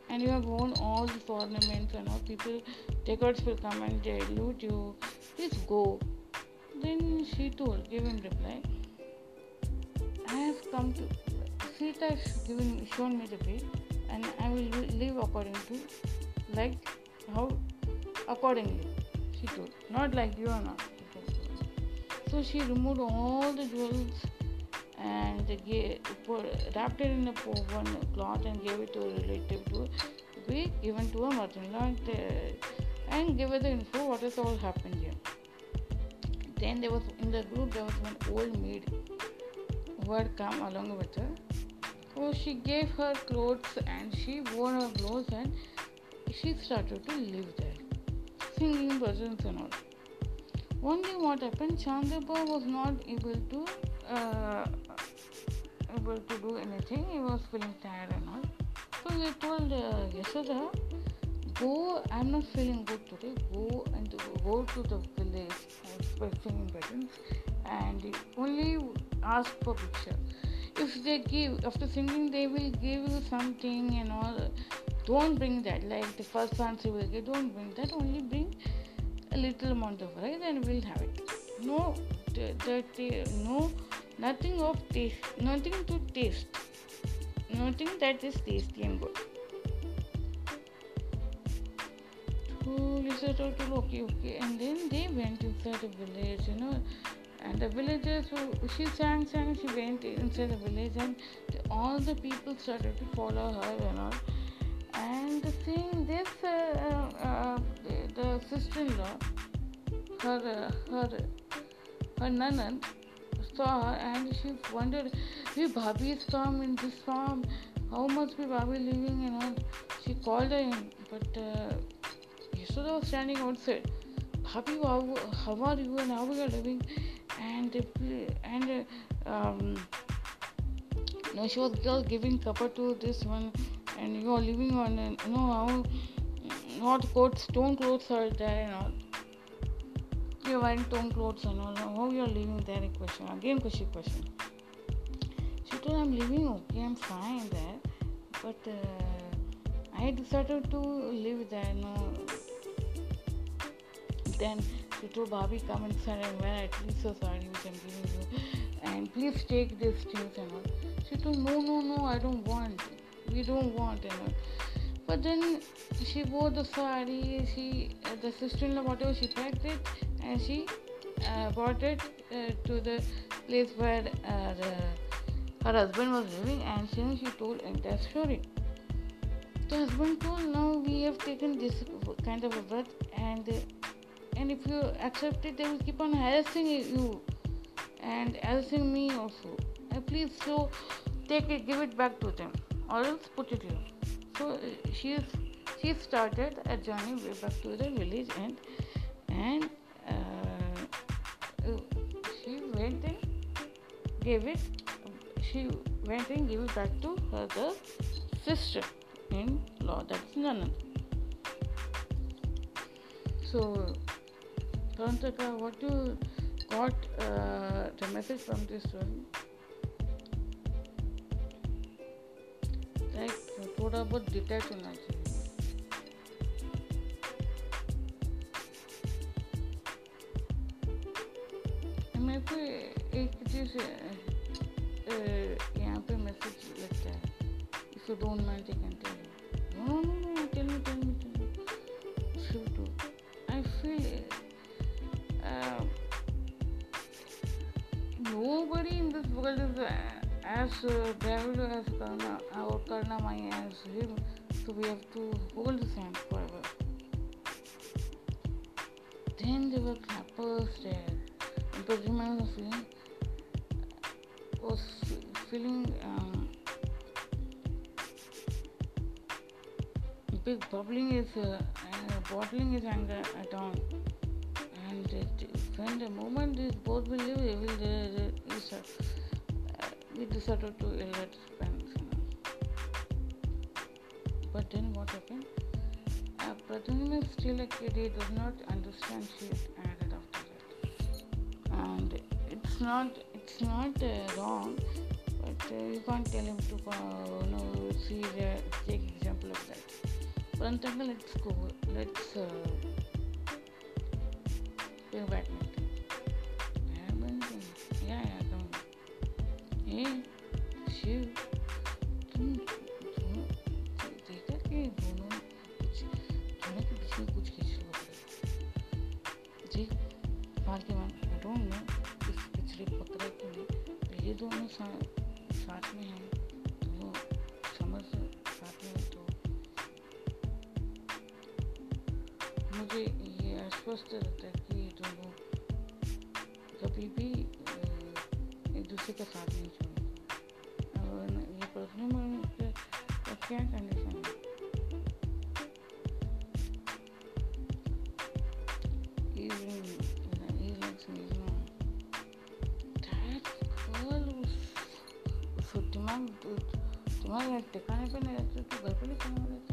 [SPEAKER 1] and you have won all the tournaments and all. People, takers will come and they loot you. Please go. Then she told, give him reply. I have come to Sita has given shown me the way and I will live according to like how accordingly she told. Not like you are not. So she removed all the jewels and gave, wrapped it in a one cloth and gave it to a relative to be given to a mother-in-law and, uh, and give her the info what has all happened here. Then there was in the group there was one old maid who had come along with her. So she gave her clothes and she wore her clothes and she started to live there, singing bhajans and all. One day, what happened? Chandoba was not able to uh, able to do anything. He was feeling tired and all. So he told uh, Yashoda, "Go. I'm not feeling good today. Go and go to the village expecting importance, and only ask for picture. If they give after singing, they will give you something and all. Don't bring that. Like the first one answer will get. Don't bring that. Only bring." a little amount of rice and we'll have it. No, the, the, no, nothing of taste, nothing to taste, nothing that is tasty and good. So Lisa told, okay, okay, and then they went inside the village, you know, and the villagers, so she sang, sang, she went inside the village, and all the people started to follow her and all and seeing this uh, uh, uh, the, sister-in-law her her her nanand saw her and she wondered if Bhabhi is from in this farm. How much be Bhabhi living and all? She called her in but uh, Yashoda was standing outside. Bhabhi how, how are you and how are you living? And and um, she was giving cuppa to this one and you are living on you know how not clothes stone clothes are there and all. You're wearing stone clothes and all. How you're living there a question. Again question question. She told i'm living okay i'm fine there. But uh, i decided to live there no. Then she told Bhabhi come inside and wear at least a sari which I'm giving you. And please take this things and all. She told no no no I don't want we don't want enough. But then she wore the sari, she, uh, the sister-in-law, whatever, she packed it and she uh, brought it uh, to the place where uh, the, her husband was living and then she told entire story. The husband told, now we have taken this kind of a birth and and if you accept it, they will keep on harassing you and harassing me also. And please, so take it, give it back to them or else put it here. So she she started a journey way back to the village and and uh, she went and gave it. She went and gave it back to her the sister in law. That's Nanand. So, Parantaka, what you got uh, the message from this story? थोड़ा बहुत detach होना चाहिए। मेरे को एक चीज़ यहाँ पे message लगता है। You don't mind take can tell no no no tell me tell me tell me shoe to I feel nobody in this world is uh, as uh, David we have to hold the same forever. Then there were clappers there. And Pradima was feeling, was feeling um, big bubbling is uh, and bottling his anger at all does not understand shit added after that. And it's not it's not uh, wrong, but uh, you can't tell him to uh, know, see the, take example of that. But Parantaka, let's go. Let's uh, आश्वस्त रहता है कि ये दोनों कभी भी एक दूसरे का साथ नहीं छोड़ेंगे। और ये पर्सनल में का क्या कंडीशन है उसको दिमाग दिमाग टिकाने पे नहीं रहता तो घर पे नहीं खाना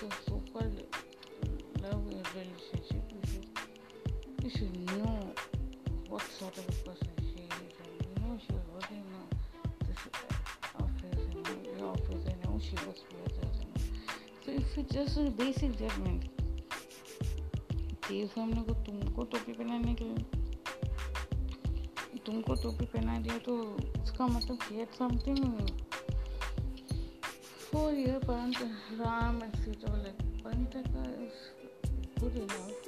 [SPEAKER 1] into the super love relationship, you should, you should know what sort of a person she is and you know she was working in this office and your office I know she was with us so if it's just a basic judgment देव सामने को तुमको टोपी पहनाने के लिए तुमको टोपी पहना दिया तो उसका मतलब he had for you Paranta Ram and Sita were like Parantaka is good enough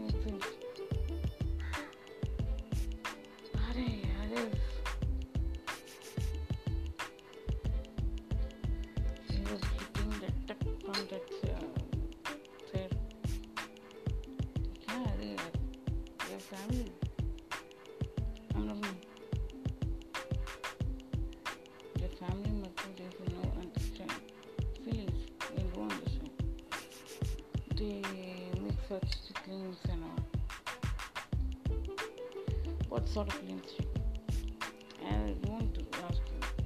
[SPEAKER 1] make such things and all what sort of she I want to ask you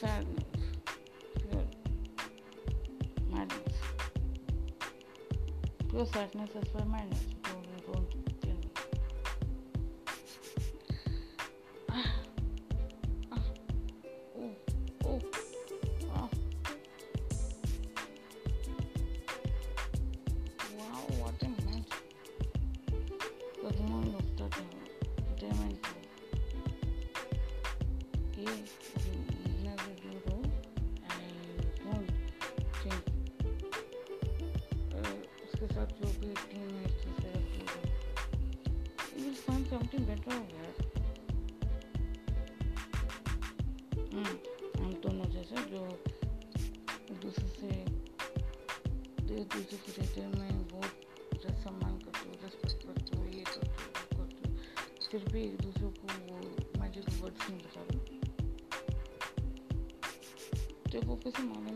[SPEAKER 1] sadness, pure madness. Pure sadness as well madness. साथ जो भी team है उससे You will find something better over. हम्म, हम दोनों जैसे जो दूसरे से दूसरे के रहते में बहुत सम्मान करते हो रेस्पेक्ट करते हो ये करते हो करते हो। फिर भी एक दूसरे को वो मैजिक वर्ड्स नहीं बता रहे। देखो किसी मामले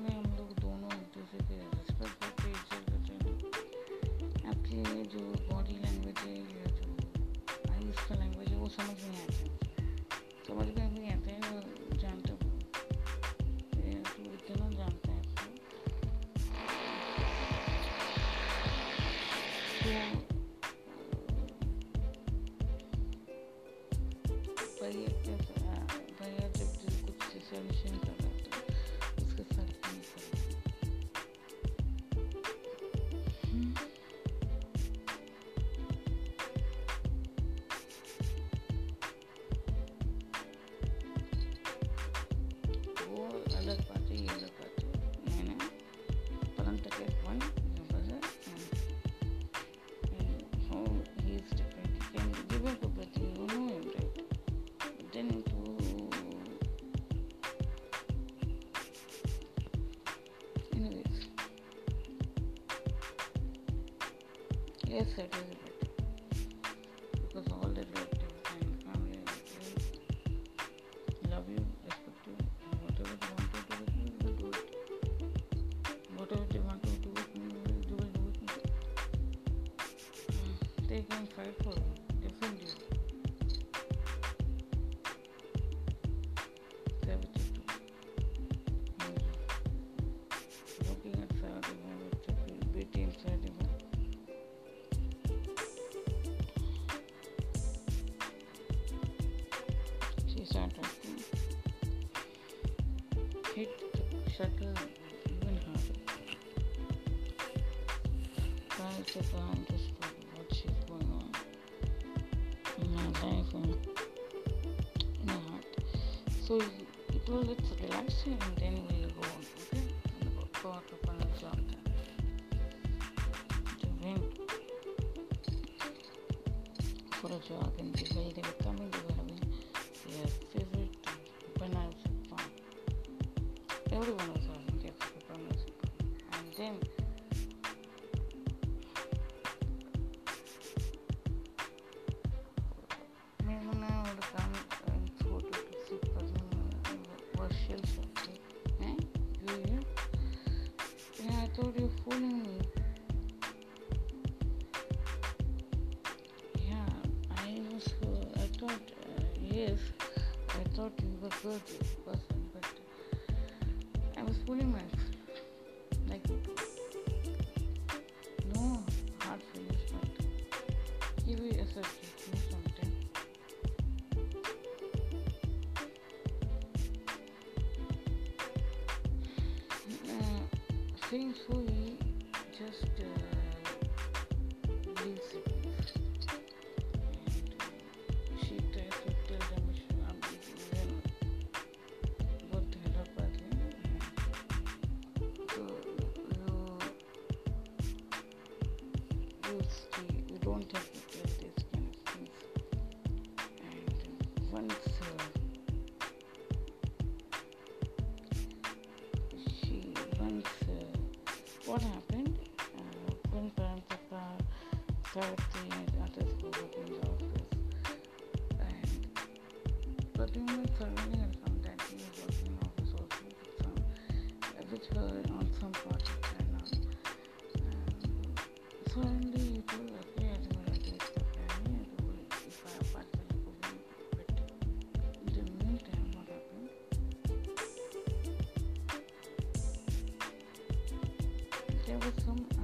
[SPEAKER 1] y hacerlo. Trying to what she's going on? And in her heart. So it will let's relax and then we'll go on, okay? And go- for a jog the was shell shocked. Eh? You? Yeah, I thought you were fooling me. Yeah, I was. Uh, I thought uh, yes, I thought you were good but saying just uh, started the other school working in office and Pradyumna suddenly had come that he was working in office also with some with on some project and and suddenly and of the but in the what happened there was some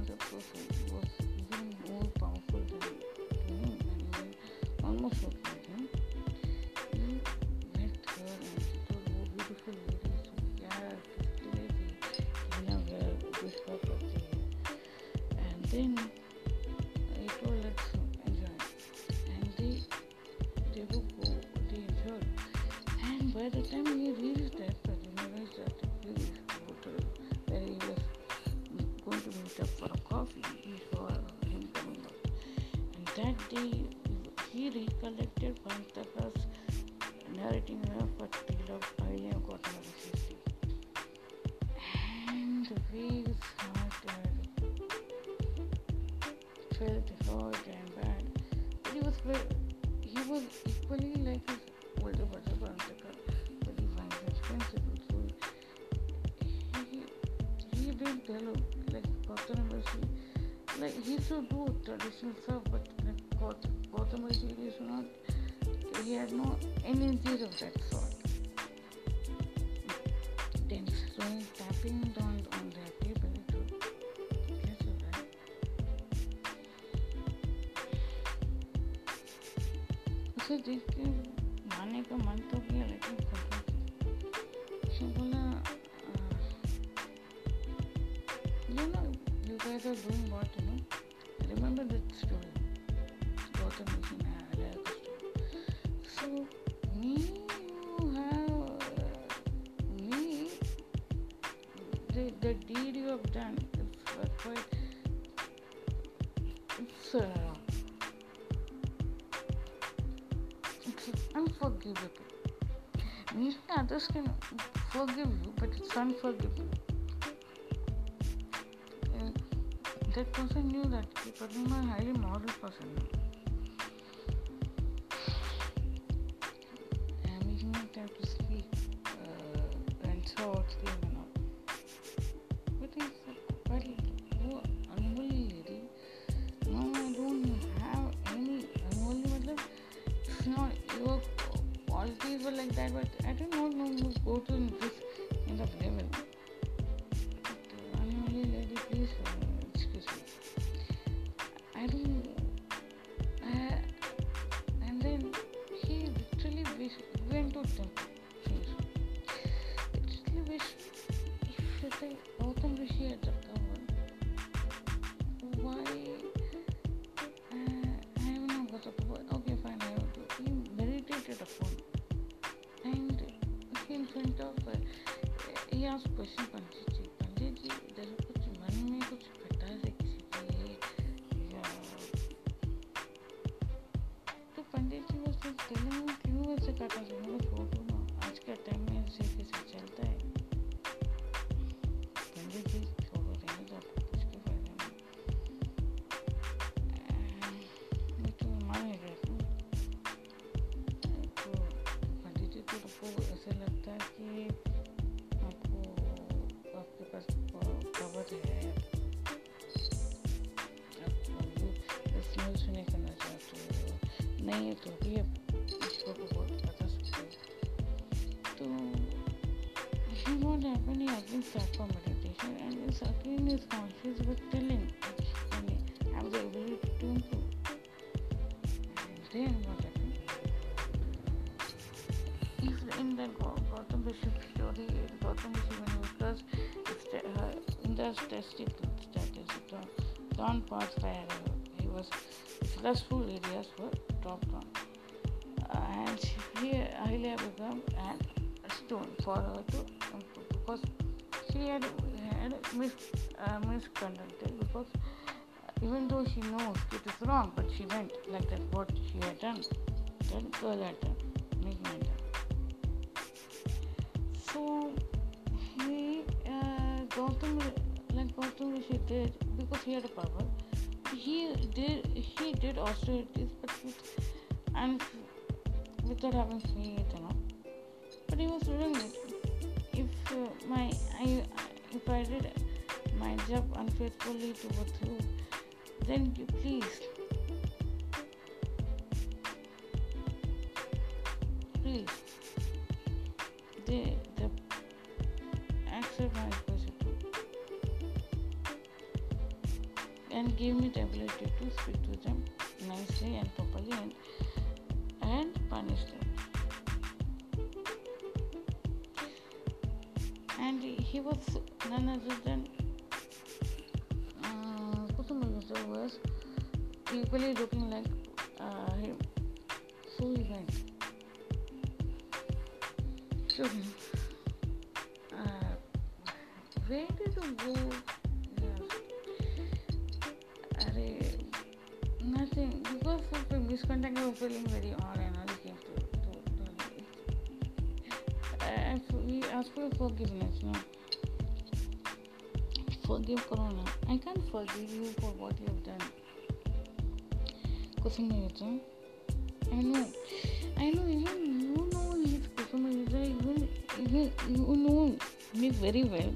[SPEAKER 1] time he reached that particular that place, hotel where he was going to meet up for a coffee, he saw him coming up. And uh, that day he recollected Parantaka's narrating her for tale of Gautama And the way his heart had felt hurt and bad. But he was very, like he should do traditional stuff, but like Gautama is not he had no energies of that sort. Then slowing tapping on, on their table to guess right. उसे देख के माने का मन तो किया लेकिन उसने बोला you know you guys are doing what story Gautam is in so me, you have me. The, the deed you have done is quite. It's uh, it's unforgivable. Maybe others can forgive you, but it's unforgivable. That person knew that but I'm a highly moral person. ऐसा लगता है कि आपको आपके पास cover है। नहीं करना चाहते हो। नहीं तो भी आप ईश्वर को तो बहुत बता सकते हो। तो he won't happen self competition and is again is conscious but first in the testicles status down parts where he was stressful areas were dropped on. Uh, and here Ahilya became a stone for her to because she had, had mis, uh, misconducted because even though she knows it is wrong, but she went like that what she had done, that girl had done, making done. So he, uh, Gautam, did, because he had a power, he did he did austerities but with and without having faith you know. But he was doing it. If uh, my I if I did my job unfaithfully towards you then you please forgive you for what you have done. Kusumayuja. I know. I know even you know. Even, even you know me very well.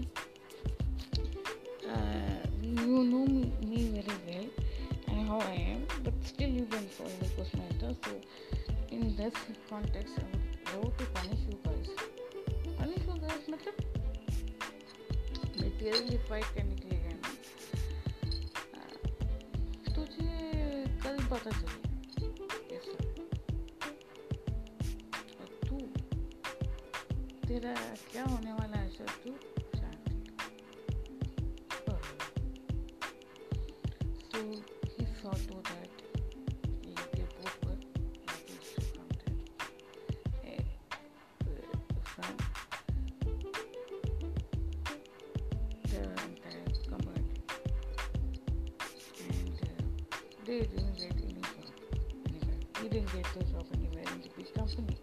[SPEAKER 1] Get the job anywhere in the big company.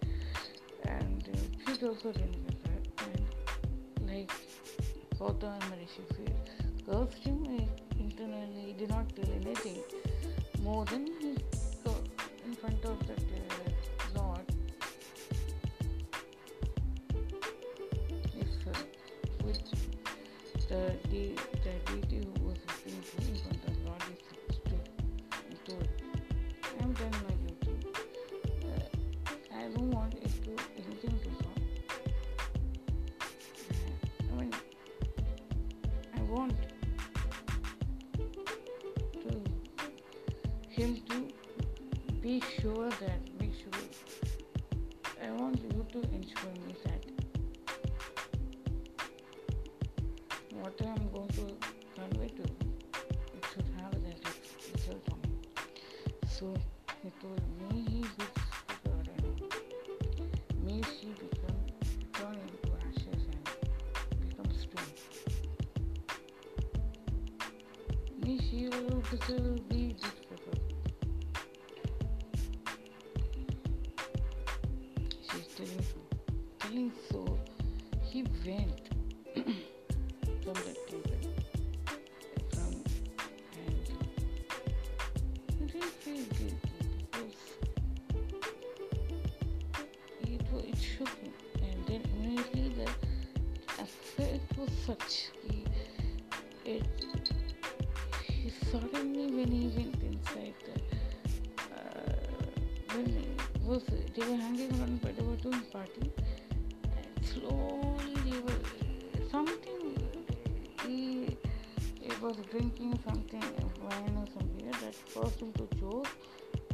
[SPEAKER 1] And uh, she also didn't that. And like and Marishi feel, girls him him to be sure that make sure. I want you to ensure me that what I am going to convey to it should have that result on it. So he told me he know. May she become turn into ashes and become stone. May she also they were hanging around but they were doing party. And slowly they were something he, he was drinking something wine or something. that caused him to choke.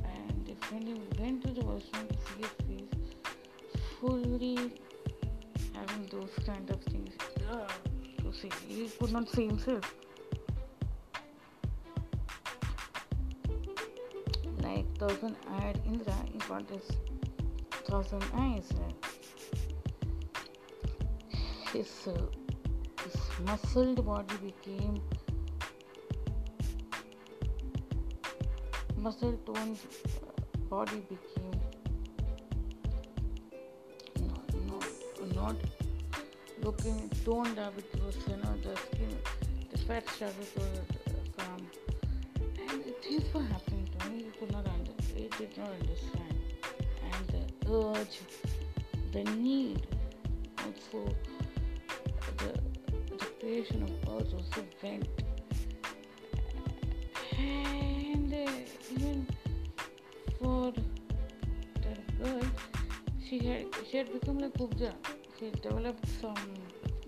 [SPEAKER 1] And when he went to the washroom to see his face fully having those kind of things. To see he could not see himself. Like thousand eyed Indra in front of thousand eyes. His, uh, his muscled body became muscle toned body became no, no, not looking toned up. It was you know the skin, the fat started to uh, come, and things were happening to me. He could not under, he did not understand, and the urge, the need, also the the creation of urge also went, and uh, even for the girl, she had she had become like Kubja. She developed some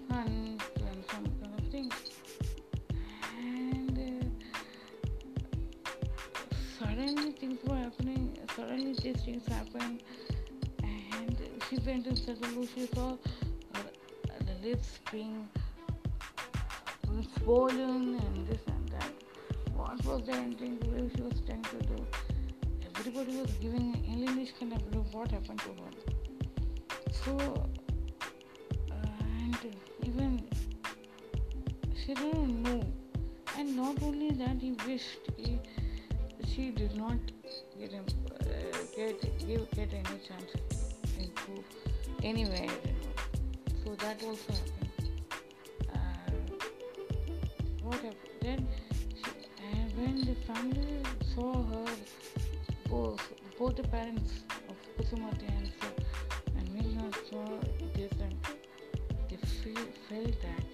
[SPEAKER 1] fun These things happened, and she went the room. She saw her, the lips being, being swollen and this and that. what was the ending she was trying to do everybody was giving English kind of look what happened to her so uh, and even she didn't know and not only that he wished he, she did not get him uh, get get any chance into anywhere. So that also happened. Uh, what happened? Then she, and when the family saw her both both the parents of Kusumati and and Meghna saw this and they feel, felt that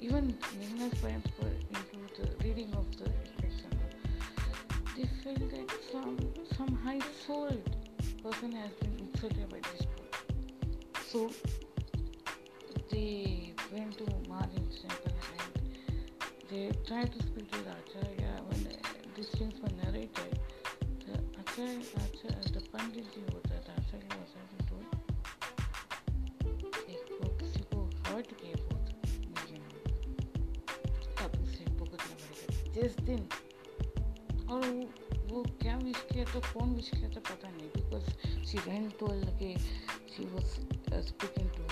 [SPEAKER 1] even Meghna's parents were into the reading of the they felt that some some high souled person has been insulted by this book so they went to Mahadev temple and they tried to speak to the Acharya when these things were narrated. The Acharya, Acharya the Panditji was that Acharya was having told देखो किसी को hurt किए बहुत अब उसे भुगतना पड़ेगा जिस दिन तो फ़ोन विश किया था, पता नहीं बिकॉज़ शी वेंट टोल्ड के शी वॉज़ स्पीकिंग टू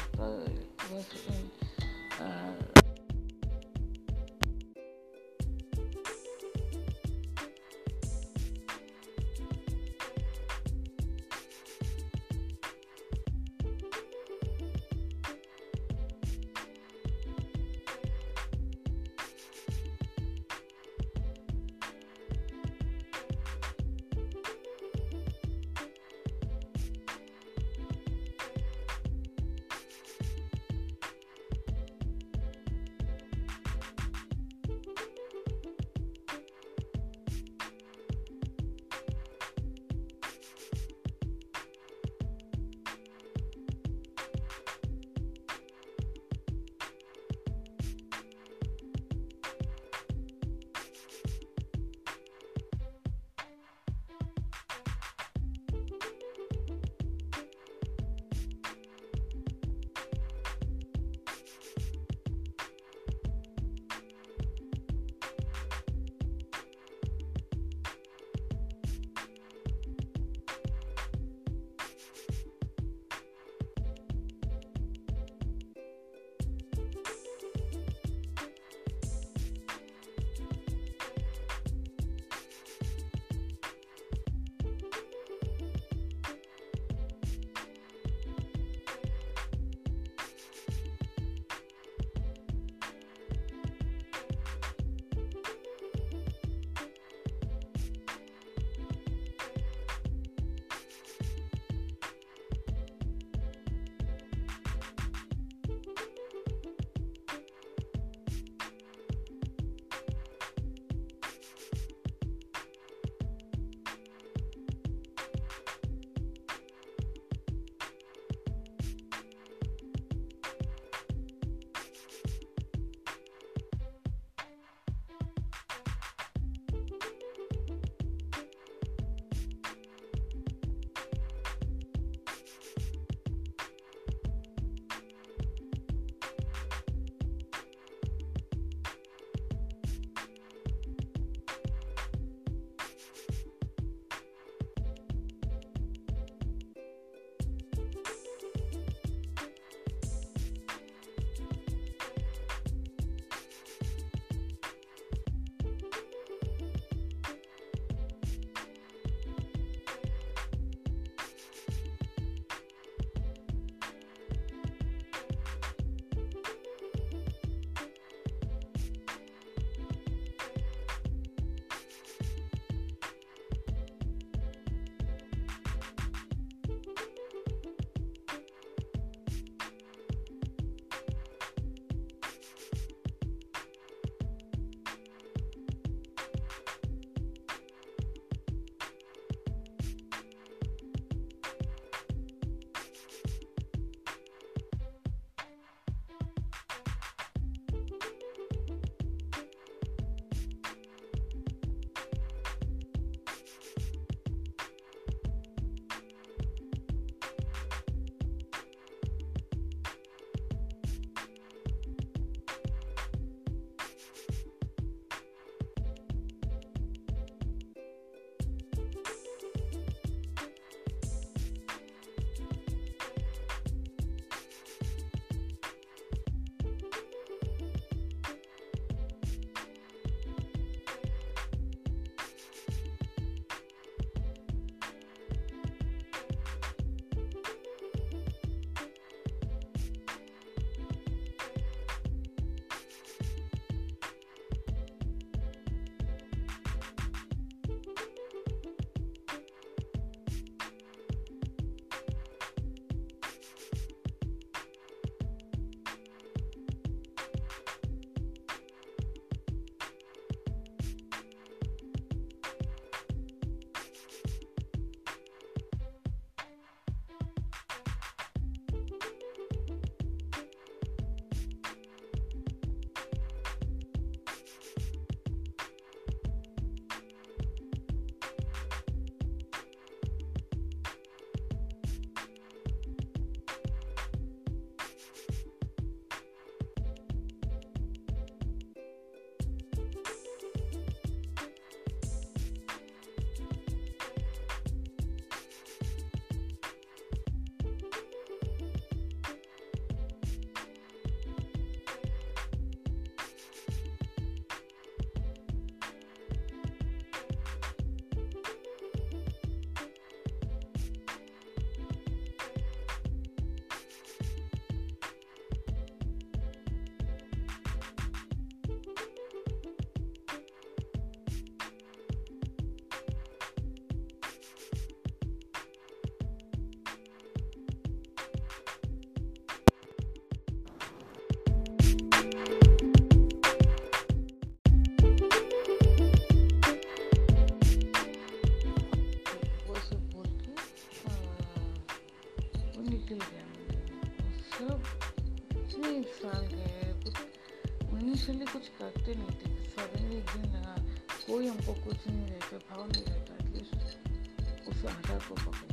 [SPEAKER 1] हमको कुछ नहीं रहता भाव नहीं रहता एटलीस्ट उस आधार को पकड़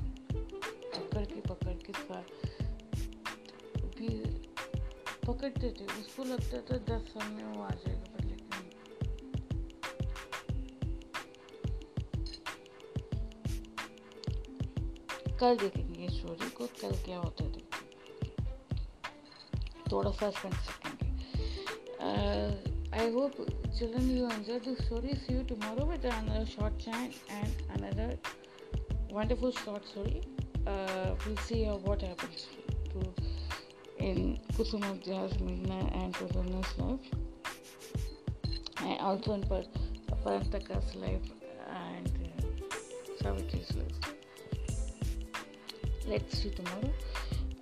[SPEAKER 1] पकड़ के पकड़ के भी पकड़ते थे उसको लगता था दस साल में वो आ जाएगा कल देखेंगे स्टोरी को कल क्या होता है थोड़ा सा I hope, children, you enjoyed the story. See you tomorrow with another short chant and another wonderful short story. Uh, we'll see how, what happens to in Kusuma Jasmina and Kusuma's life, and also in Parantaka's life and uh, Savitri's life. Let's see tomorrow.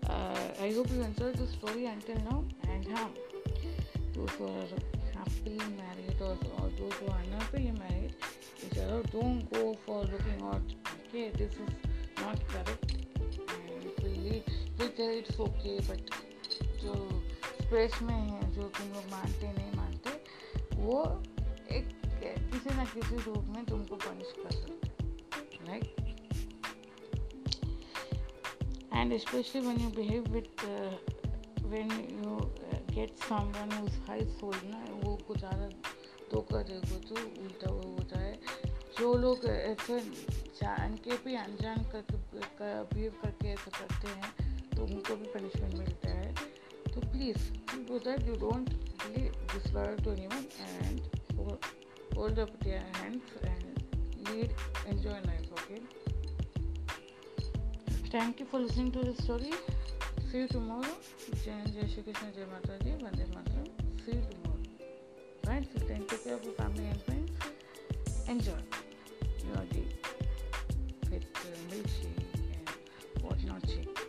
[SPEAKER 1] Uh, I hope you enjoyed the story until now, and huh, those for ये married और और जो जो तो आना तो ये married इधर don't go for looking out okay this is not correct it's it's okay but जो स्पेस में है, जो तुम लोग मानते, नहीं मानते, वो एक, किसी ना किसी रूप में तुमको पनिश कर सकते right and specially when you behave with when you get summon high soul ना गुजारा तो करेगा तो उल्टा वो होता है। जो लोग ऐसे जान के भी अनजान करके कर, बिहेव करके ऐसा करते हैं तो उनको भी पनिशमेंट मिलता है। तो please do that you don't despair to anyone and hold up their hands and lead enjoy life okay thank you for listening to this story see you tomorrow जय जय श्री कृष्ण जय माता जी वंदे मातरम see you tomorrow right? So then take care of your family and friends. Enjoy your day with uh, milkshake and what shake.